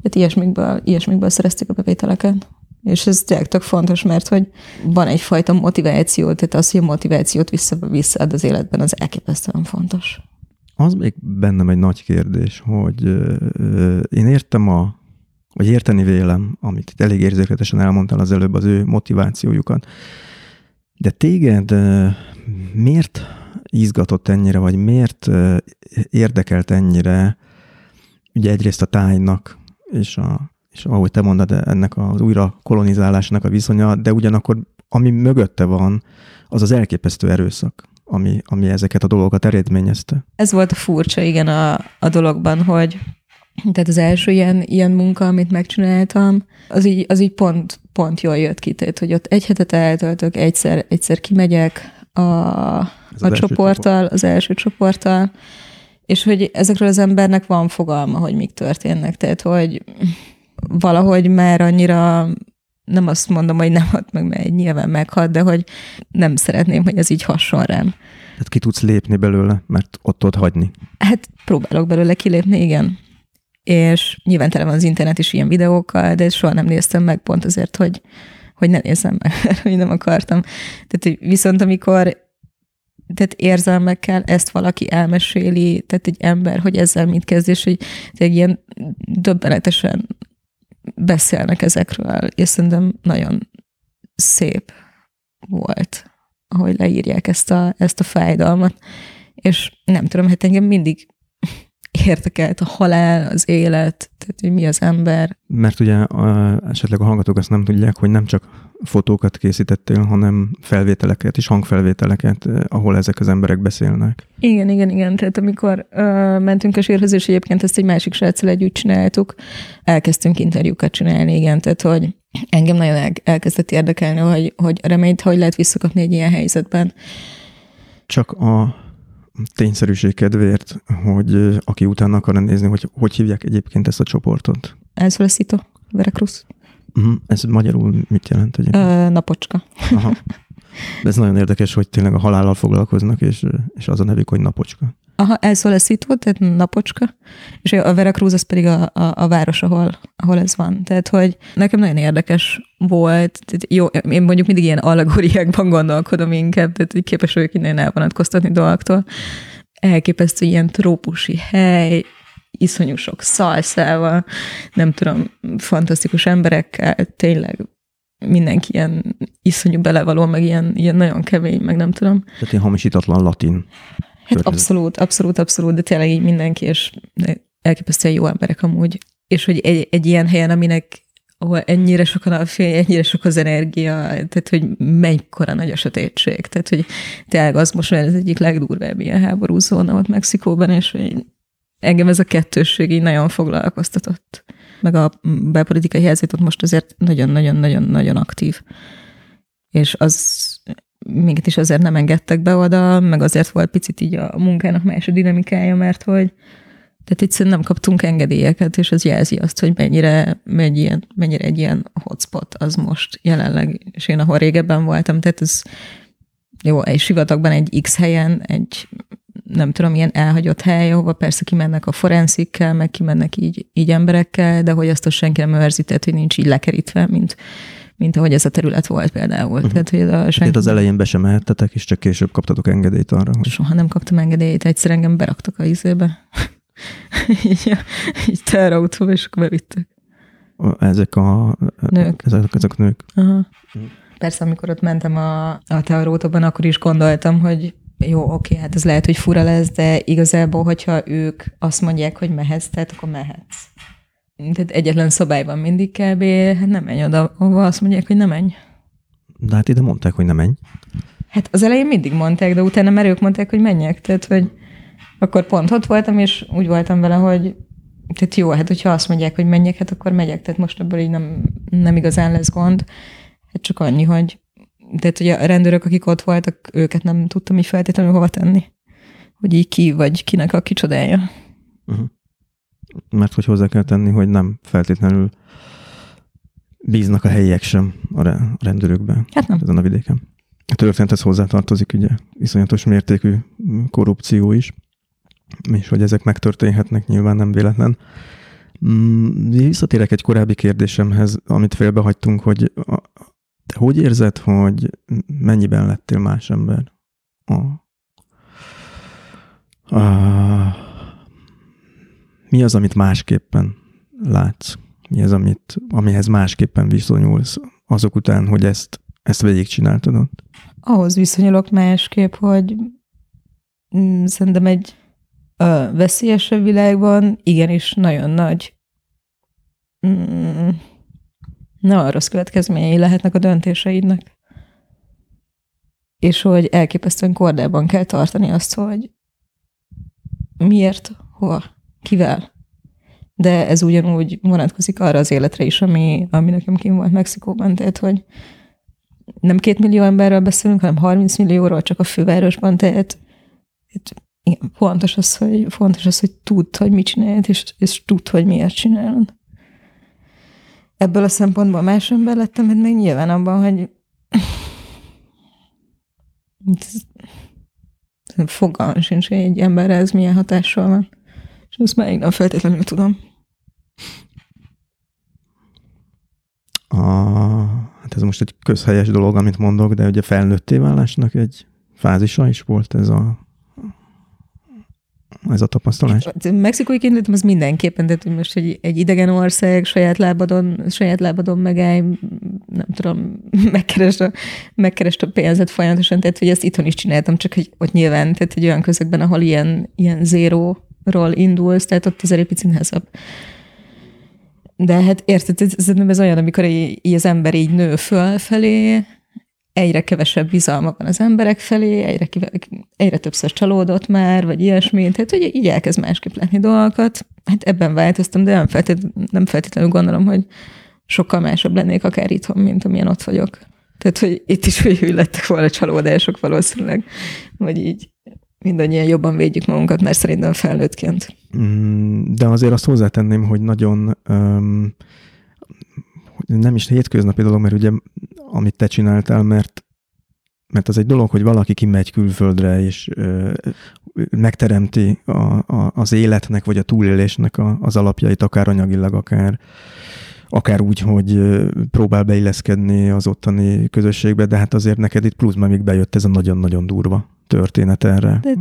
Tehát ilyesmikből, ilyesmikből szerezték a bevételeket. És ez tényleg tök fontos, mert hogy van egyfajta motiváció, tehát az, hogy a motivációt vissza, visszaad az életben, az elképesztően fontos. Az még bennem egy nagy kérdés, hogy én értem a, vagy érteni vélem, amit itt elég érzékletesen elmondtál az előbb, az ő motivációjukat. De téged miért izgatott ennyire, vagy miért érdekelt ennyire ugye egyrészt a tájnak és a és ahogy te mondod, ennek az újra kolonizálásnak a viszonya, de ugyanakkor ami mögötte van, az az elképesztő erőszak, ami, ami ezeket a dolgokat eredményezte. Ez volt a furcsa, igen, a, a dologban, hogy tehát az első ilyen, ilyen munka, amit megcsináltam, az így, az így pont, pont jól jött ki, tehát, hogy ott egy hetet eltöltök, egyszer, egyszer kimegyek a, a csoporttal, csoport. az első csoporttal, és hogy ezekről az embernek van fogalma, hogy mik történnek, tehát hogy valahogy már annyira nem azt mondom, hogy nem hat meg, mert nyilván meghalt, de hogy nem szeretném, hogy ez így hasson rám. Tehát ki tudsz lépni belőle, mert ott tudod hagyni? Hát próbálok belőle kilépni, igen. És nyilván tele van az internet is ilyen videókkal, de soha nem néztem meg pont azért, hogy, hogy ne nézzem meg, <laughs> hogy nem akartam. Tehát viszont amikor tehát érzelmekkel ezt valaki elmeséli, tehát egy ember, hogy ezzel mit kezd, és hogy egy ilyen döbbenetesen beszélnek ezekről, és szerintem nagyon szép volt, ahogy leírják ezt a, ezt a fájdalmat. És nem tudom, hát engem mindig érdekelt a halál, az élet, tehát hogy mi az ember. Mert ugye a, esetleg a hallgatók azt nem tudják, hogy nem csak fotókat készítettél, hanem felvételeket és hangfelvételeket, eh, ahol ezek az emberek beszélnek. Igen, igen, igen. Tehát amikor uh, mentünk a sírhoz, és egyébként ezt egy másik sráccal együtt csináltuk, elkezdtünk interjúkat csinálni, igen, tehát hogy engem nagyon el, elkezdett érdekelni, hogy, hogy reményt hogy lehet visszakapni egy ilyen helyzetben. Csak a tényszerűség kedvéért, hogy aki utána akar nézni, hogy hogy hívják egyébként ezt a csoportot? El Solicito, Veracruz. Uh-huh. Ez magyarul mit jelent egyébként? Ö, napocska. Aha. De ez nagyon érdekes, hogy tényleg a halállal foglalkoznak, és, és az a nevük, hogy napocska. Aha, El Solecito, tehát napocska, és a Veracruz az pedig a, a, a város, ahol, ahol ez van. Tehát, hogy nekem nagyon érdekes volt, tehát jó, én mondjuk mindig ilyen allegóriákban gondolkodom inkább, tehát hogy képes vagyok innen elvonatkoztatni dolgoktól. Elképesztő ilyen trópusi hely, iszonyú sok szalszával, nem tudom, fantasztikus emberekkel, tényleg mindenki ilyen iszonyú belevaló, meg ilyen, ilyen nagyon kemény, meg nem tudom. Tehát ilyen hamisítatlan latin. Hát abszolút, abszolút, abszolút, de tényleg így mindenki, és elképesztően jó emberek amúgy. És hogy egy, egy ilyen helyen, aminek ahol ennyire sokan a fény, ennyire sok az energia, tehát hogy mennyikora nagy a sötétség. Tehát, hogy tényleg az most már az egyik legdurvább ilyen háború zóna volt Mexikóban, és hogy engem ez a kettősség így nagyon foglalkoztatott. meg a belpolitikai helyzet ott most azért nagyon-nagyon-nagyon-nagyon aktív. És az mégis azért nem engedtek be oda, meg azért volt picit így a munkának más a dinamikája, mert hogy tehát egyszerűen nem kaptunk engedélyeket, és ez jelzi azt, hogy mennyire, ilyen, mennyire egy ilyen hotspot az most jelenleg, és én ahol régebben voltam, tehát ez jó, egy sivatagban egy X helyen, egy nem tudom, ilyen elhagyott hely, ahova persze kimennek a forenzikkel, meg kimennek így, így emberekkel, de hogy azt a senki nem őrzi, tehát hogy nincs így lekerítve, mint, mint ahogy ez a terület volt például. Uh-huh. Tehát, hogy a senki... az elején be sem mehettetek, és csak később kaptatok engedélyt arra, hogy... Soha nem kaptam engedélyt, egyszer engem beraktak a izébe. <laughs> így, így terautóba, és akkor bevittek. Ezek a nők. Ezek, ezek nők. Aha. Persze, amikor ott mentem a, a tearótóban, akkor is gondoltam, hogy jó, oké, hát ez lehet, hogy fura lesz, de igazából, hogyha ők azt mondják, hogy mehetsz, tehát akkor mehetsz. Tehát egyetlen szabályban mindig kb. Hát nem menj oda, ahova azt mondják, hogy nem menj. De hát ide mondták, hogy nem menj. Hát az elején mindig mondták, de utána már ők mondták, hogy menjek. Tehát, hogy akkor pont ott voltam, és úgy voltam vele, hogy tehát jó, hát hogyha azt mondják, hogy menjek, hát akkor megyek. Tehát most ebből így nem, nem igazán lesz gond. Hát csak annyi, hogy tehát ugye a rendőrök, akik ott voltak, őket nem tudtam így feltétlenül hova tenni. Hogy így ki, vagy kinek a kicsodája. Uh-huh. Mert hogy hozzá kell tenni, hogy nem feltétlenül bíznak a helyiek sem a rendőrökben hát nem. ezen a vidéken. A történethez hozzátartozik ugye iszonyatos mértékű korrupció is, és hogy ezek megtörténhetnek nyilván nem véletlen. Mm, visszatérek egy korábbi kérdésemhez, amit félbehagytunk, hogy te hogy érzed, hogy mennyiben lettél más ember? A, a, mi az, amit másképpen látsz? Mi az, amit, amihez másképpen viszonyulsz azok után, hogy ezt, ezt végigcsináltad ott? Ahhoz viszonyulok másképp, hogy mm, szerintem egy a veszélyesebb világban igenis nagyon nagy mm, nagyon rossz következményei lehetnek a döntéseidnek. És hogy elképesztően kordában kell tartani azt, hogy miért, hova, kivel. De ez ugyanúgy vonatkozik arra az életre is, ami, ami nekem kim volt Mexikóban, tehát hogy nem két millió emberről beszélünk, hanem 30 millióról csak a fővárosban, tehát igen, fontos az, hogy, fontos az, hogy tudd, hogy mit csinálod, és, és tudd, hogy miért csinálod ebből a szempontból más ember lettem, mert még nyilván abban, hogy <laughs> fogalmam sincs, hogy egy emberre ez milyen hatással van. És azt már nem feltétlenül tudom. A, hát ez most egy közhelyes dolog, amit mondok, de ugye felnőtté válásnak egy fázisa is volt ez a ez a tapasztalás? Mexikói kényletem az mindenképpen, hogy most hogy egy idegen ország saját lábadon, saját lábadon megállj, nem tudom, <laughs> megkeresd a, megkeresd a pénzet folyamatosan, tehát hogy ezt itthon is csináltam, csak hogy ott nyilván, tehát egy olyan közegben, ahol ilyen, ilyen zéróról indulsz, tehát ott azért egy picit nehezebb. De hát érted, ez, ez olyan, amikor így, így az ember így nő fölfelé, egyre kevesebb bizalma van az emberek felé, egyre, egyre többször csalódott már, vagy ilyesmi, tehát hogy így elkezd másképp látni dolgokat. Hát ebben változtam, de nem, feltét, nem feltétlenül gondolom, hogy sokkal másabb lennék akár itthon, mint amilyen ott vagyok. Tehát, hogy itt is hogy lettek volna csalódások valószínűleg, vagy így mindannyian jobban védjük magunkat, mert szerintem felnőttként. Mm, de azért azt hozzátenném, hogy nagyon um, nem is hétköznapi dolog, mert ugye amit te csináltál, mert mert az egy dolog, hogy valaki kimegy külföldre, és ö, megteremti a, a, az életnek, vagy a túlélésnek a, az alapjait, akár anyagilag, akár, akár úgy, hogy próbál beilleszkedni az ottani közösségbe, de hát azért neked itt pluszban még bejött ez a nagyon-nagyon durva történet erre. De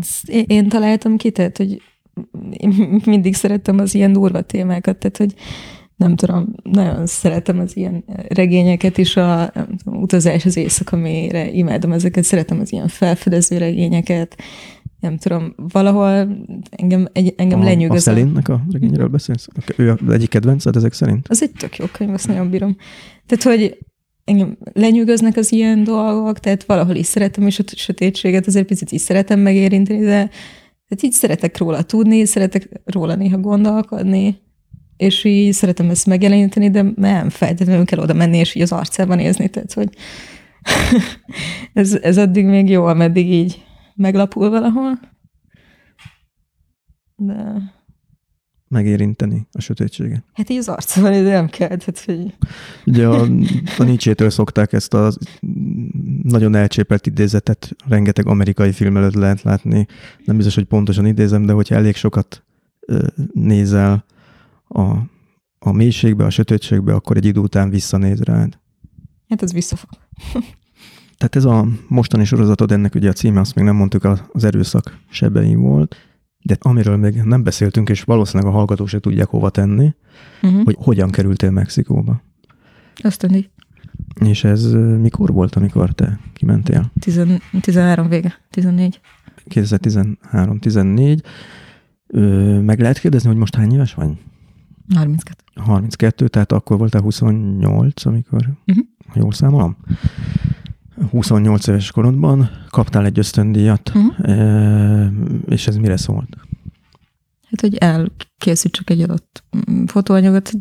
én, találtam ki, tehát, hogy mindig szerettem az ilyen durva témákat, tehát, hogy nem tudom, nagyon szeretem az ilyen regényeket is, a tudom, utazás az éjszaka mélyre, imádom ezeket, szeretem az ilyen felfedező regényeket, nem tudom, valahol engem, egy, engem a, lenyűgöz. A Szelinnek a regényről beszélsz? Ő az egyik kedvenced ezek szerint? Az egy tök jó könyv, azt nagyon bírom. Tehát, hogy engem lenyűgöznek az ilyen dolgok, tehát valahol is szeretem, és a sötétséget azért picit is szeretem megérinteni, de tehát így szeretek róla tudni, szeretek róla néha gondolkodni, és így szeretem ezt megjeleníteni, de nem feltétlenül kell oda menni, és így az arcában nézni, tehát hogy <laughs> ez, ez addig még jó, ameddig így meglapul valahol. De megérinteni a sötétséget. Hát így az arcban nem kell. Tehát, hogy... Ugye a, a Nietzsche-től szokták ezt a nagyon elcsépelt idézetet, rengeteg amerikai film előtt lehet látni. Nem biztos, hogy pontosan idézem, de hogyha elég sokat nézel a, a mélységbe, a sötétségbe, akkor egy idő után visszanéz rád. Hát ez visszafog. <laughs> Tehát ez a mostani sorozatod, ennek ugye a címe, azt még nem mondtuk, az erőszak sebei volt de amiről még nem beszéltünk, és valószínűleg a hallgatók se tudják hova tenni, uh-huh. hogy hogyan kerültél Mexikóba. Tudni. És ez mikor volt, amikor te kimentél? 13 vége, 14. 2013-14. Meg lehet kérdezni, hogy most hány éves vagy? 32. 32, tehát akkor voltál 28, amikor, uh-huh. jól számolom? 28 éves korodban kaptál egy ösztöndíjat, uh-huh. és ez mire szólt? Hát, hogy elkészítsük egy adott fotóanyagot,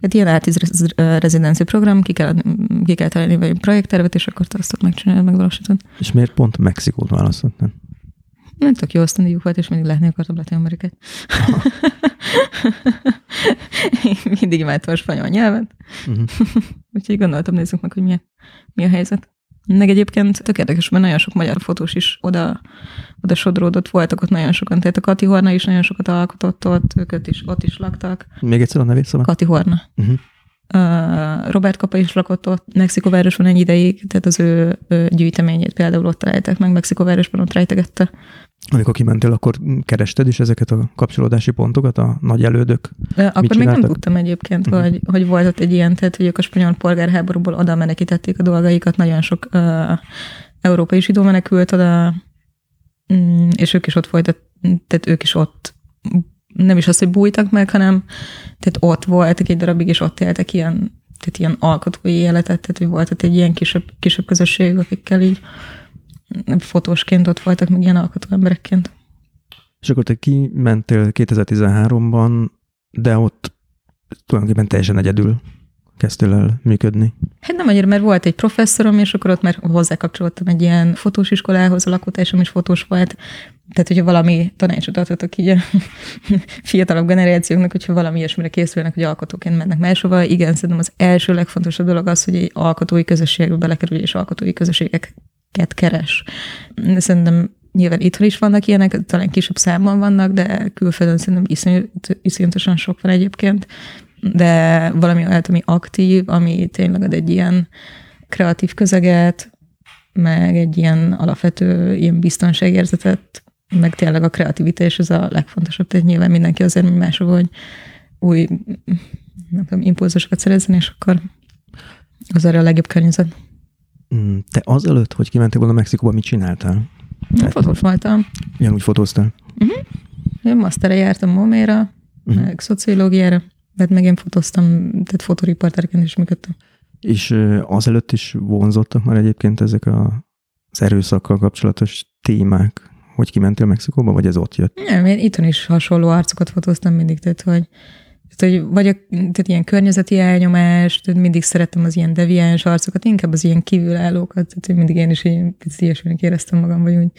egy ilyen átíz rezidenci program, ki kell, ki kell találni egy projekttervet, és akkor te azt megcsinálni, megvalósítani. És miért pont Mexikót választottál? Nem tök jó ösztöndíjuk volt, és mindig látni akartam Latin Amerikát. <laughs> mindig imádtam a spanyol nyelvet. Uh-huh. <laughs> Úgyhogy gondoltam, nézzük meg, hogy mi a, mi a helyzet. Meg egyébként tök érdekes, mert nagyon sok magyar fotós is oda, oda sodródott, voltak ott nagyon sokan. Tehát a Kati Horna is nagyon sokat alkotott ott, őket is ott is laktak. Még egyszer a nevét szóval? Kati Horna. Uh-huh. Uh, Robert Kapa is lakott ott, Mexikóvárosban egy ideig, tehát az ő, ő gyűjteményét például ott találták meg, Mexikóvárosban ott rejtegette. Amikor kimentél, akkor kerested is ezeket a kapcsolódási pontokat, a nagy elődök? Akkor még nem tudtam egyébként, uh-huh. hogy, hogy volt ott egy ilyen, tehát hogy ők a spanyol polgárháborúból oda menekítették a dolgaikat, nagyon sok uh, európai zsidó menekült oda, mm, és ők is ott folytat, tehát ők is ott nem is az, hogy bújtak meg, hanem tehát ott voltak egy darabig, és ott éltek ilyen, tehát ilyen alkotói életet, tehát hogy volt ott egy ilyen kisebb, kisebb közösség, akikkel így fotósként ott voltak, meg ilyen alkotó emberekként. És akkor te kimentél 2013-ban, de ott tulajdonképpen teljesen egyedül kezdtél el működni? Hát nem annyira, mert volt egy professzorom, és akkor ott már hozzákapcsolódtam egy ilyen fotós iskolához, a lakótársam is fotós volt, tehát, hogyha valami tanácsot adhatok így a <laughs> fiatalabb generációknak, hogyha valami ilyesmire készülnek, hogy alkotóként mennek máshova, igen, szerintem az első legfontosabb dolog az, hogy egy alkotói közösségbe belekerül, és alkotói közösségeket keres. Szerintem nyilván itthon is vannak ilyenek, talán kisebb számban vannak, de külföldön szerintem iszonyatosan sok van egyébként, de valami olyat, ami aktív, ami tényleg ad egy ilyen kreatív közeget, meg egy ilyen alapvető ilyen biztonságérzetet, meg tényleg a kreativitás az a legfontosabb. Tehát nyilván mindenki azért máshol, hogy új nem tudom, impulzusokat szerezzen, és akkor az erre a legjobb környezet. Mm, te azelőtt, hogy kimentél volna Mexikóba, mit csináltál? Te... Fotós voltam. Ugyanúgy fotóztál? Uh-huh. Én masztere jártam Moméra, uh-huh. meg szociológiára, mert meg én fotóztam, tehát fotóriporterként is működtem. És azelőtt is vonzottak már egyébként ezek a, az erőszakkal kapcsolatos témák, hogy kimentél Mexikóba, vagy ez ott jött? Nem, én itthon is hasonló arcokat fotóztam mindig, tehát hogy, tehát, hogy vagy a, tehát ilyen környezeti elnyomás, tehát mindig szerettem az ilyen deviáns arcokat, inkább az ilyen kívülállókat, tehát hogy mindig én is egy picit ilyesminek éreztem magam, vagy úgy,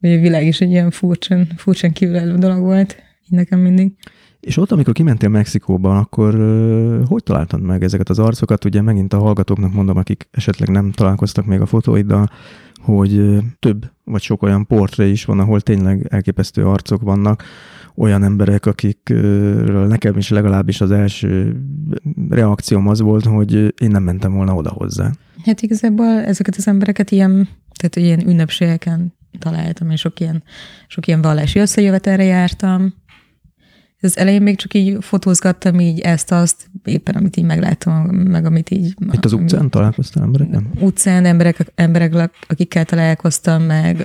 hogy a világ is egy ilyen furcsán, furcsán kívülálló dolog volt, így nekem mindig. És ott, amikor kimentél Mexikóba, akkor hogy találtad meg ezeket az arcokat? Ugye megint a hallgatóknak mondom, akik esetleg nem találkoztak még a fotóiddal, hogy több vagy sok olyan portré is van, ahol tényleg elképesztő arcok vannak, olyan emberek, akikről nekem is legalábbis az első reakcióm az volt, hogy én nem mentem volna oda hozzá. Hát igazából ezeket az embereket ilyen, tehát ilyen ünnepségeken találtam, és sok ilyen, sok ilyen vallási összejövetelre jártam, az elején még csak így fotózgattam így ezt-azt, éppen amit így megláttam, meg amit így... Itt az utcán amit, találkoztál emberekkel? Utcán emberek, emberek, akikkel találkoztam, meg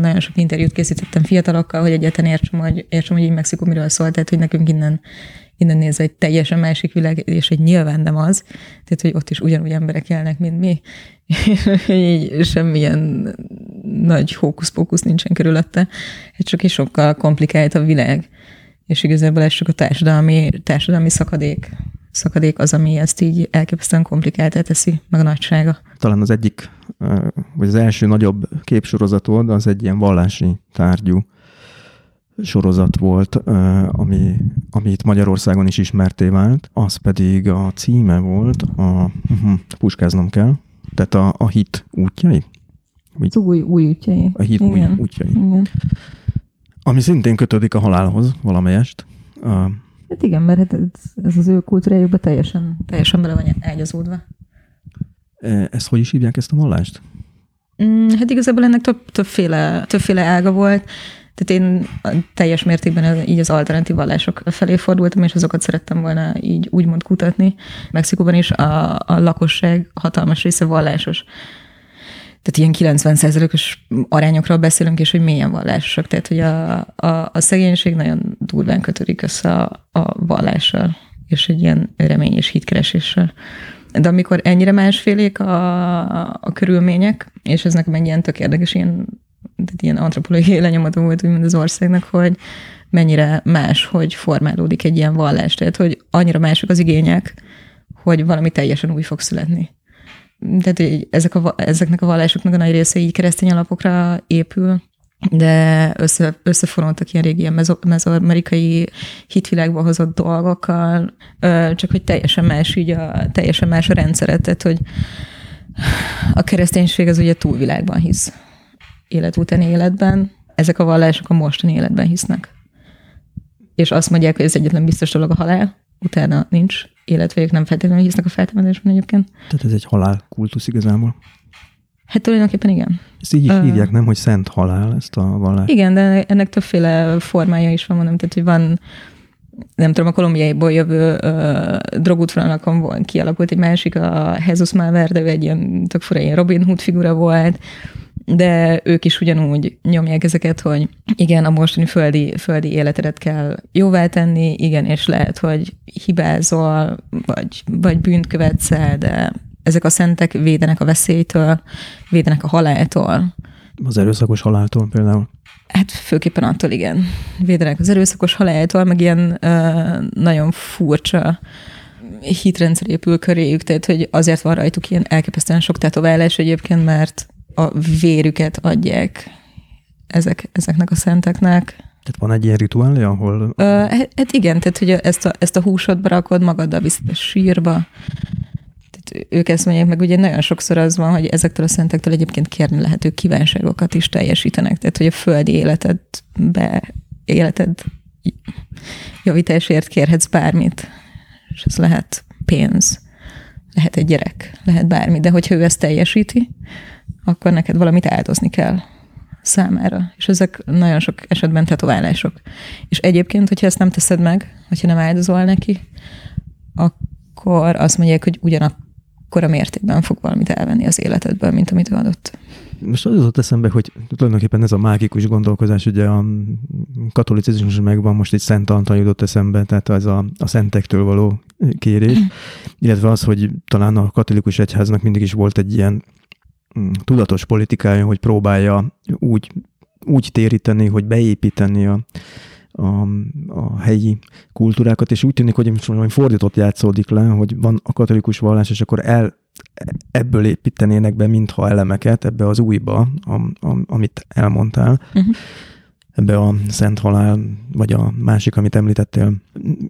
nagyon sok interjút készítettem fiatalokkal, hogy egyáltalán értsem, hogy, értsem, hogy így Mexikó miről szól, tehát hogy nekünk innen innen nézve egy teljesen másik világ, és egy nyilván nem az, tehát hogy ott is ugyanúgy emberek élnek, mint mi, <laughs> így semmilyen nagy hókusz-pókusz nincsen körülötte, hát csak is sokkal komplikált a világ És igazából ez csak a társadalmi, társadalmi szakadék, szakadék az, ami ezt így elképesztően komplikáltá teszi, meg a nagysága. Talán az egyik, vagy az első nagyobb képsorozatod az egy ilyen vallási tárgyú sorozat volt, ami, ami itt Magyarországon is ismerté vált, az pedig a címe volt, a, puskáznom kell, tehát a, a hit útjai. Az új, új útjai. A hit Igen. új útjai. Igen. Ami szintén kötődik a halálhoz valamelyest. Uh, hát igen, mert hát ez, ez az ő kultúrájukban teljesen, teljesen bele van ágyazódva. E, ezt hogy is hívják ezt a vallást? Mm, hát igazából ennek több, többféle, többféle ága volt. Tehát én teljes mértékben így az alternatív vallások felé fordultam, és azokat szerettem volna így úgymond kutatni. Mexikóban is a, a lakosság hatalmas része vallásos. Tehát ilyen 90%-os arányokról beszélünk, és hogy milyen vallásosak. Tehát, hogy a, a, a szegénység nagyon durván kötődik össze a, a vallással, és egy ilyen remény és hitkereséssel. De amikor ennyire másfélék a, a körülmények, és ez nekem egy ilyen tök érdekes, ilyen tehát ilyen antropológiai lenyomata volt úgymond az országnak, hogy mennyire más, hogy formálódik egy ilyen vallás. Tehát, hogy annyira mások az igények, hogy valami teljesen új fog születni. Tehát hogy ezek a, ezeknek a vallásoknak a nagy része így keresztény alapokra épül, de össze, összefonoltak ilyen régi ilyen mezoamerikai hitvilágba hozott dolgokkal, csak hogy teljesen más, így a, teljesen más a rendszeret, tehát hogy a kereszténység az ugye túlvilágban hisz élet utáni életben, ezek a vallások a mostani életben hisznek. És azt mondják, hogy ez egyetlen biztos dolog a halál, utána nincs élet, vagy ők nem feltétlenül hisznek a feltámadásban egyébként. Tehát ez egy halál kultusz igazából? Hát tulajdonképpen igen. Ezt így is uh, hívják, nem, hogy szent halál, ezt a vallást? Igen, de ennek többféle formája is van, mondom, tehát, hogy van nem tudom, a kolumbiaiból jövő uh, drogútvonalakon volt, kialakult egy másik, a Jesus Malverde, egy ilyen tök fura, ilyen Robin Hood figura volt, de ők is ugyanúgy nyomják ezeket, hogy igen, a mostani földi, földi életedet kell jóvá tenni, igen, és lehet, hogy hibázol, vagy, vagy bűnt követsz el, de ezek a szentek védenek a veszélytől, védenek a haláltól. Az erőszakos haláltól például? Hát főképpen attól igen. Védenek az erőszakos haláltól, meg ilyen ö, nagyon furcsa hitrendszer épül köréjük, tehát hogy azért van rajtuk ilyen elképesztően sok tetoválás egyébként, mert a vérüket adják ezek, ezeknek a szenteknek. Tehát van egy ilyen rituálé, ahol... Ö, hát, hát igen, tehát hogy ezt a, ezt a húsot berakod magaddal viszont a sírba. Tehát ők ezt mondják, meg ugye nagyon sokszor az van, hogy ezektől a szentektől egyébként kérni lehető kívánságokat is teljesítenek. Tehát, hogy a földi életedbe, életed javításért kérhetsz bármit. És ez lehet pénz, lehet egy gyerek, lehet bármi, de hogyha ő ezt teljesíti, akkor neked valamit áldozni kell számára. És ezek nagyon sok esetben tetoválások. És egyébként, hogyha ezt nem teszed meg, hogyha nem áldozol neki, akkor azt mondják, hogy ugyanakkor a mértékben fog valamit elvenni az életedből, mint amit ő adott. Most az jutott eszembe, hogy tulajdonképpen ez a mágikus gondolkozás, ugye a katolicizmus megvan, most egy Szent Antal jutott eszembe, tehát ez a, a szentektől való kérés, <clears throat> illetve az, hogy talán a katolikus egyháznak mindig is volt egy ilyen tudatos politikája, hogy próbálja úgy, úgy téríteni, hogy beépíteni a, a, a helyi kultúrákat, és úgy tűnik, hogy most valami fordított játszódik le, hogy van a katolikus vallás, és akkor el, ebből építenének be mintha elemeket ebbe az újba, a, a, amit elmondtál. Uh-huh ebbe a Szent Halál, vagy a másik, amit említettél.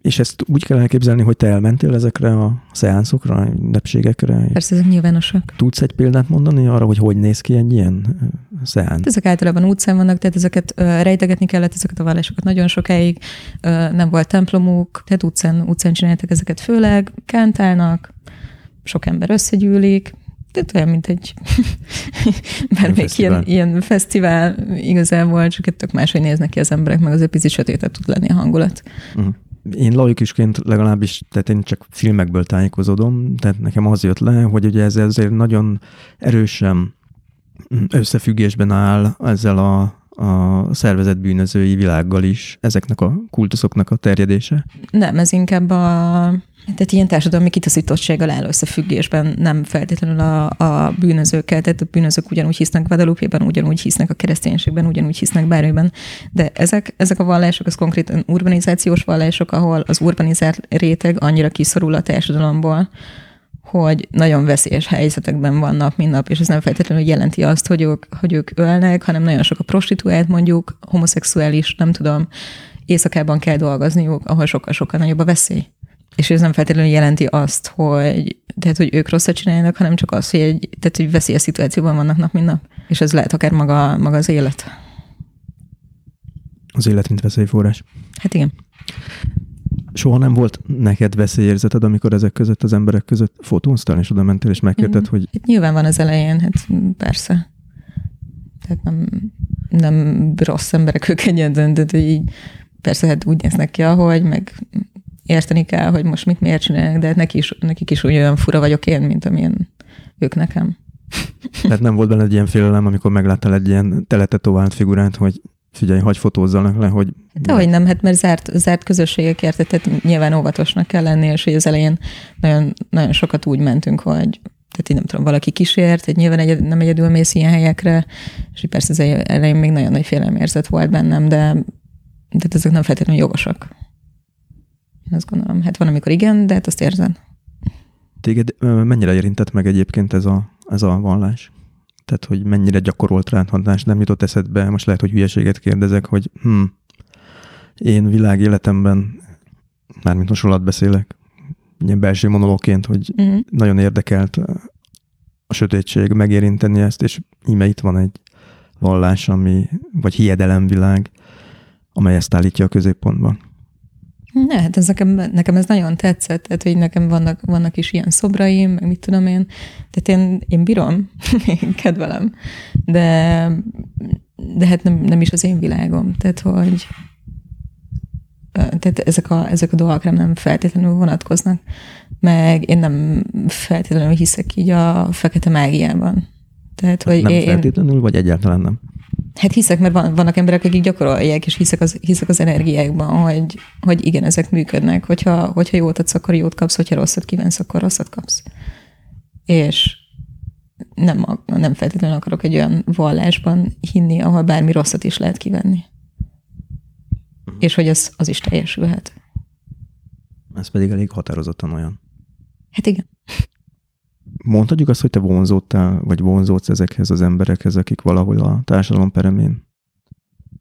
És ezt úgy kell elképzelni, hogy te elmentél ezekre a szeánszokra, a ünnepségekre? Persze, ezek nyilvánosak. Tudsz egy példát mondani arra, hogy hogy néz ki egy ilyen szeánsz? Ezek általában utcán vannak, tehát ezeket rejtegetni kellett, ezeket a vallásokat nagyon sokáig, nem volt templomuk, tehát utcán, utcán csináltak ezeket főleg, kántálnak, sok ember összegyűlik, tehát olyan, mint egy <laughs> bármelyik ilyen, ilyen fesztivál igazából, csak tök máshogy néznek ki az emberek, meg azért picit sötétebb tud lenni a hangulat. Uh-huh. Én laikusként legalábbis, tehát én csak filmekből tájékozódom, tehát nekem az jött le, hogy ugye ez azért nagyon erősen összefüggésben áll ezzel a, a szervezet bűnözői világgal is ezeknek a kultuszoknak a terjedése? Nem, ez inkább a tehát ilyen társadalmi kitaszítottsággal áll összefüggésben, nem feltétlenül a, a bűnözőkkel, tehát a bűnözők ugyanúgy hisznek Guadalupe-ben, ugyanúgy hisznek a kereszténységben, ugyanúgy hisznek bármiben, de ezek, ezek a vallások, az konkrétan urbanizációs vallások, ahol az urbanizált réteg annyira kiszorul a társadalomból, hogy nagyon veszélyes helyzetekben van nap, mint nap, és ez nem feltétlenül jelenti azt, hogy ők, hogy ők ölnek, hanem nagyon sok a prostituált mondjuk, homoszexuális, nem tudom, éjszakában kell dolgozniuk, ahol sokkal-sokkal nagyobb a veszély. És ez nem feltétlenül jelenti azt, hogy, tehát, hogy ők rosszat csinálnak, hanem csak az, hogy, egy, tehát, hogy veszélyes szituációban vannak nap, mint nap. És ez lehet akár maga, maga az élet. Az élet, mint veszélyforrás. Hát igen. Soha nem volt neked veszélyérzeted, amikor ezek között, az emberek között fotóztál, és oda mentél, és megkérted, mm. hogy... Hát nyilván van az elején, hát persze. Tehát nem, nem rossz emberek ők egyedül, de így persze hát úgy néznek ki, ahogy, meg érteni kell, hogy most mit miért csinálják, de neki is, nekik is olyan fura vagyok én, mint amilyen ők nekem. Tehát <laughs> nem volt benne egy ilyen félelem, amikor megláttál egy ilyen teletetovált figurát, hogy figyelj, hagyj fotózzanak le, hogy... De hogy nem, hát mert zárt, zárt közösségek érte, tehát nyilván óvatosnak kell lenni, és hogy az elején nagyon, nagyon sokat úgy mentünk, hogy tehát így nem tudom, valaki kísért, egy nyilván egy, nem egyedül mész ilyen helyekre, és így persze az elején még nagyon nagy félelmérzet volt bennem, de tehát ezek nem feltétlenül jogosak. Én azt gondolom. Hát van, amikor igen, de hát azt érzed. Téged mennyire érintett meg egyébként ez a, ez a vallás? Tehát, hogy mennyire gyakorolt rád hatást, nem jutott eszedbe, most lehet, hogy hülyeséget kérdezek, hogy hm, én világéletemben, mármint most rólad beszélek, ilyen belső monológként, hogy uh-huh. nagyon érdekelt a sötétség megérinteni ezt, és íme itt van egy vallás, ami, vagy hiedelemvilág, amely ezt állítja a középpontban. Ne, hát ez nekem, nekem ez nagyon tetszett, tehát hogy nekem vannak, vannak is ilyen szobraim, meg mit tudom én, tehát én, én bírom, <laughs> én kedvelem, de, de hát nem, nem is az én világom, tehát hogy tehát ezek a, ezek a dolgok nem feltétlenül vonatkoznak, meg én nem feltétlenül hiszek így a fekete mágiában. Tehát, hogy nem én, feltétlenül, vagy egyáltalán nem? Hát hiszek, mert van, vannak emberek, akik gyakorolják, és hiszek az, hiszek az energiákban, hogy, hogy igen, ezek működnek. Hogyha, hogyha jót adsz, akkor jót kapsz, hogyha rosszat kívánsz, akkor rosszat kapsz. És nem, nem feltétlenül akarok egy olyan vallásban hinni, ahol bármi rosszat is lehet kivenni. Uh-huh. És hogy az, az is teljesülhet. Ez pedig elég határozottan olyan. Hát igen. Mondhatjuk azt, hogy te vonzódtál, vagy vonzódsz ezekhez az emberekhez, akik valahol a társadalom peremén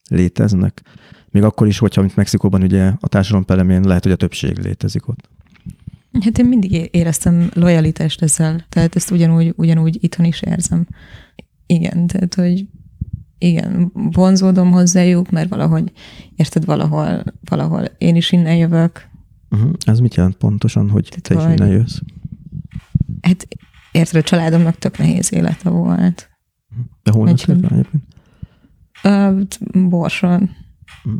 léteznek? Még akkor is, hogyha, mint Mexikóban ugye a társadalom peremén lehet, hogy a többség létezik ott. Hát én mindig éreztem lojalitást ezzel, tehát ezt ugyanúgy, ugyanúgy itthon is érzem. Igen, tehát, hogy igen, vonzódom hozzájuk, mert valahogy, érted, valahol, valahol én is innen jövök. Uh-huh. Ez mit jelent pontosan, hogy tehát te is innen jössz? Hát érted, a családomnak tök nehéz élete volt. De hol egyébként? Borson. Mm.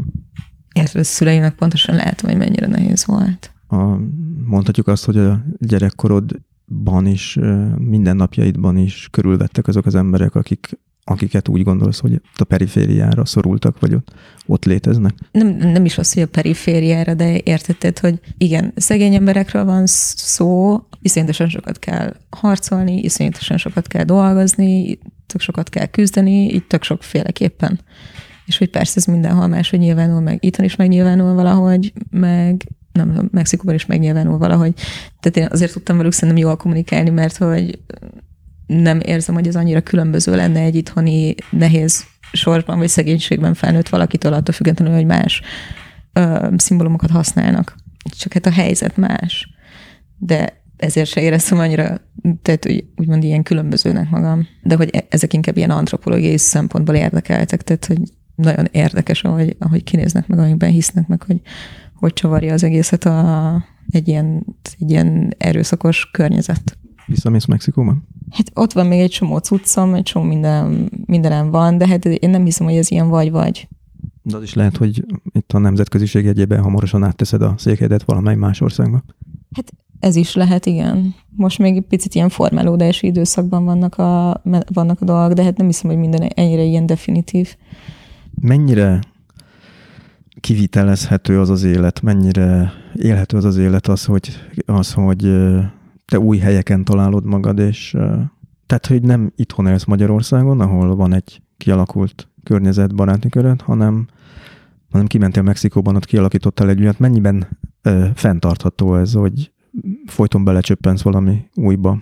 Érted, a szüleimnek pontosan látom, hogy mennyire nehéz volt. A, mondhatjuk azt, hogy a gyerekkorodban is, mindennapjaidban is körülvettek azok az emberek, akik akiket úgy gondolsz, hogy a perifériára szorultak, vagy ott, ott léteznek? Nem, nem is az, hogy a perifériára, de értetted, hogy igen, szegény emberekről van szó, iszonyatosan sokat kell harcolni, iszonyatosan sokat kell dolgozni, tök sokat kell küzdeni, így tök sokféleképpen. És hogy persze ez mindenhol hogy nyilvánul, meg itt is megnyilvánul valahogy, meg nem Mexikóban is megnyilvánul valahogy. Tehát én azért tudtam velük szerintem jól kommunikálni, mert hogy nem érzem, hogy ez annyira különböző lenne egy itthoni nehéz sorsban vagy szegénységben felnőtt valakitől, attól függetlenül, hogy más ö, szimbólumokat használnak. Csak hát a helyzet más. De ezért se éreztem annyira, tehát hogy úgymond ilyen különbözőnek magam. De hogy e, ezek inkább ilyen antropológiai szempontból érdekeltek, tehát hogy nagyon érdekes, ahogy, ahogy kinéznek meg, amikben hisznek meg, hogy hogy csavarja az egészet a, egy, ilyen, egy ilyen erőszakos környezet. Visszamész Mexikóban? Hát ott van még egy csomó cuccom, egy csomó minden, mindenem van, de hát én nem hiszem, hogy ez ilyen vagy-vagy. De az is lehet, hogy itt a nemzetköziség egyében hamarosan átteszed a székedet valamely más országba. Hát ez is lehet, igen. Most még egy picit ilyen formálódási időszakban vannak a, vannak a dolgok, de hát nem hiszem, hogy minden ennyire ilyen definitív. mennyire kivitelezhető az az élet, mennyire élhető az az élet az, hogy, az, hogy te új helyeken találod magad, és tehát, hogy nem itthon élsz Magyarországon, ahol van egy kialakult környezet, baráti köröd, hanem, hanem kimentél Mexikóban, ott kialakítottál egy olyat. Mennyiben ö, fenntartható ez, hogy folyton belecsöppensz valami újba?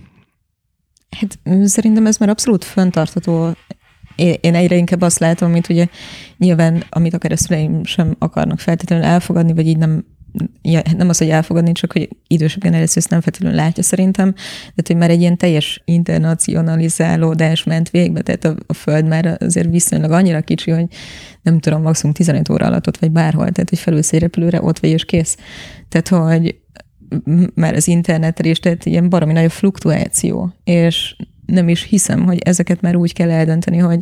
Hát szerintem ez már abszolút fenntartható. Én egyre inkább azt látom, mint ugye nyilván, amit akár a szüleim sem akarnak feltétlenül elfogadni, vagy így nem nem az, hogy elfogadni, csak hogy idősebb generáció ezt nem feltétlenül látja szerintem, de hogy már egy ilyen teljes internacionalizálódás ment végbe, tehát a, a Föld már azért viszonylag annyira kicsi, hogy nem tudom, maximum 15 óra alatt ott vagy bárhol, tehát hogy felülsz egy repülőre, ott vagy és kész. Tehát, hogy már az internetre is, tehát ilyen baromi nagy fluktuáció, és nem is hiszem, hogy ezeket már úgy kell eldönteni, hogy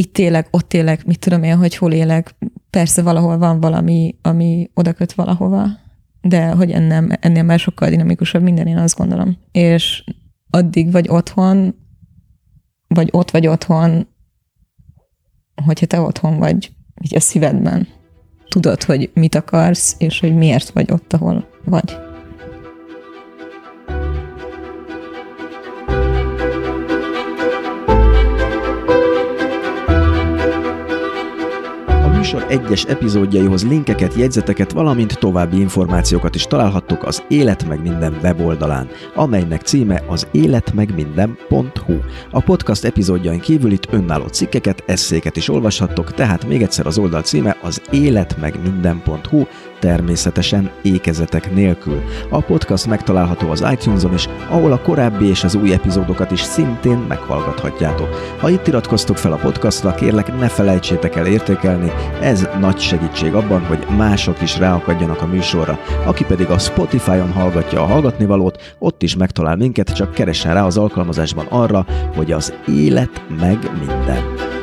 itt élek, ott élek, mit tudom én, hogy hol élek. Persze valahol van valami, ami oda köt valahova, de hogy ennél, ennél már sokkal dinamikusabb minden, én azt gondolom. És addig vagy otthon, vagy ott vagy otthon, hogyha te otthon vagy, így a szívedben. Tudod, hogy mit akarsz, és hogy miért vagy ott, ahol vagy. Műsor egyes epizódjaihoz linkeket, jegyzeteket, valamint további információkat is találhattok az Élet meg minden weboldalán, amelynek címe az életmegminden.hu. A podcast epizódjain kívül itt önálló cikkeket, eszéket is olvashattok, tehát még egyszer az oldal címe az életmegminden.hu, természetesen ékezetek nélkül. A podcast megtalálható az iTunes-on is, ahol a korábbi és az új epizódokat is szintén meghallgathatjátok. Ha itt iratkoztok fel a podcastra, kérlek ne felejtsétek el értékelni, ez nagy segítség abban, hogy mások is ráakadjanak a műsorra. Aki pedig a Spotify-on hallgatja a hallgatnivalót, ott is megtalál minket, csak keressen rá az alkalmazásban arra, hogy az élet meg minden.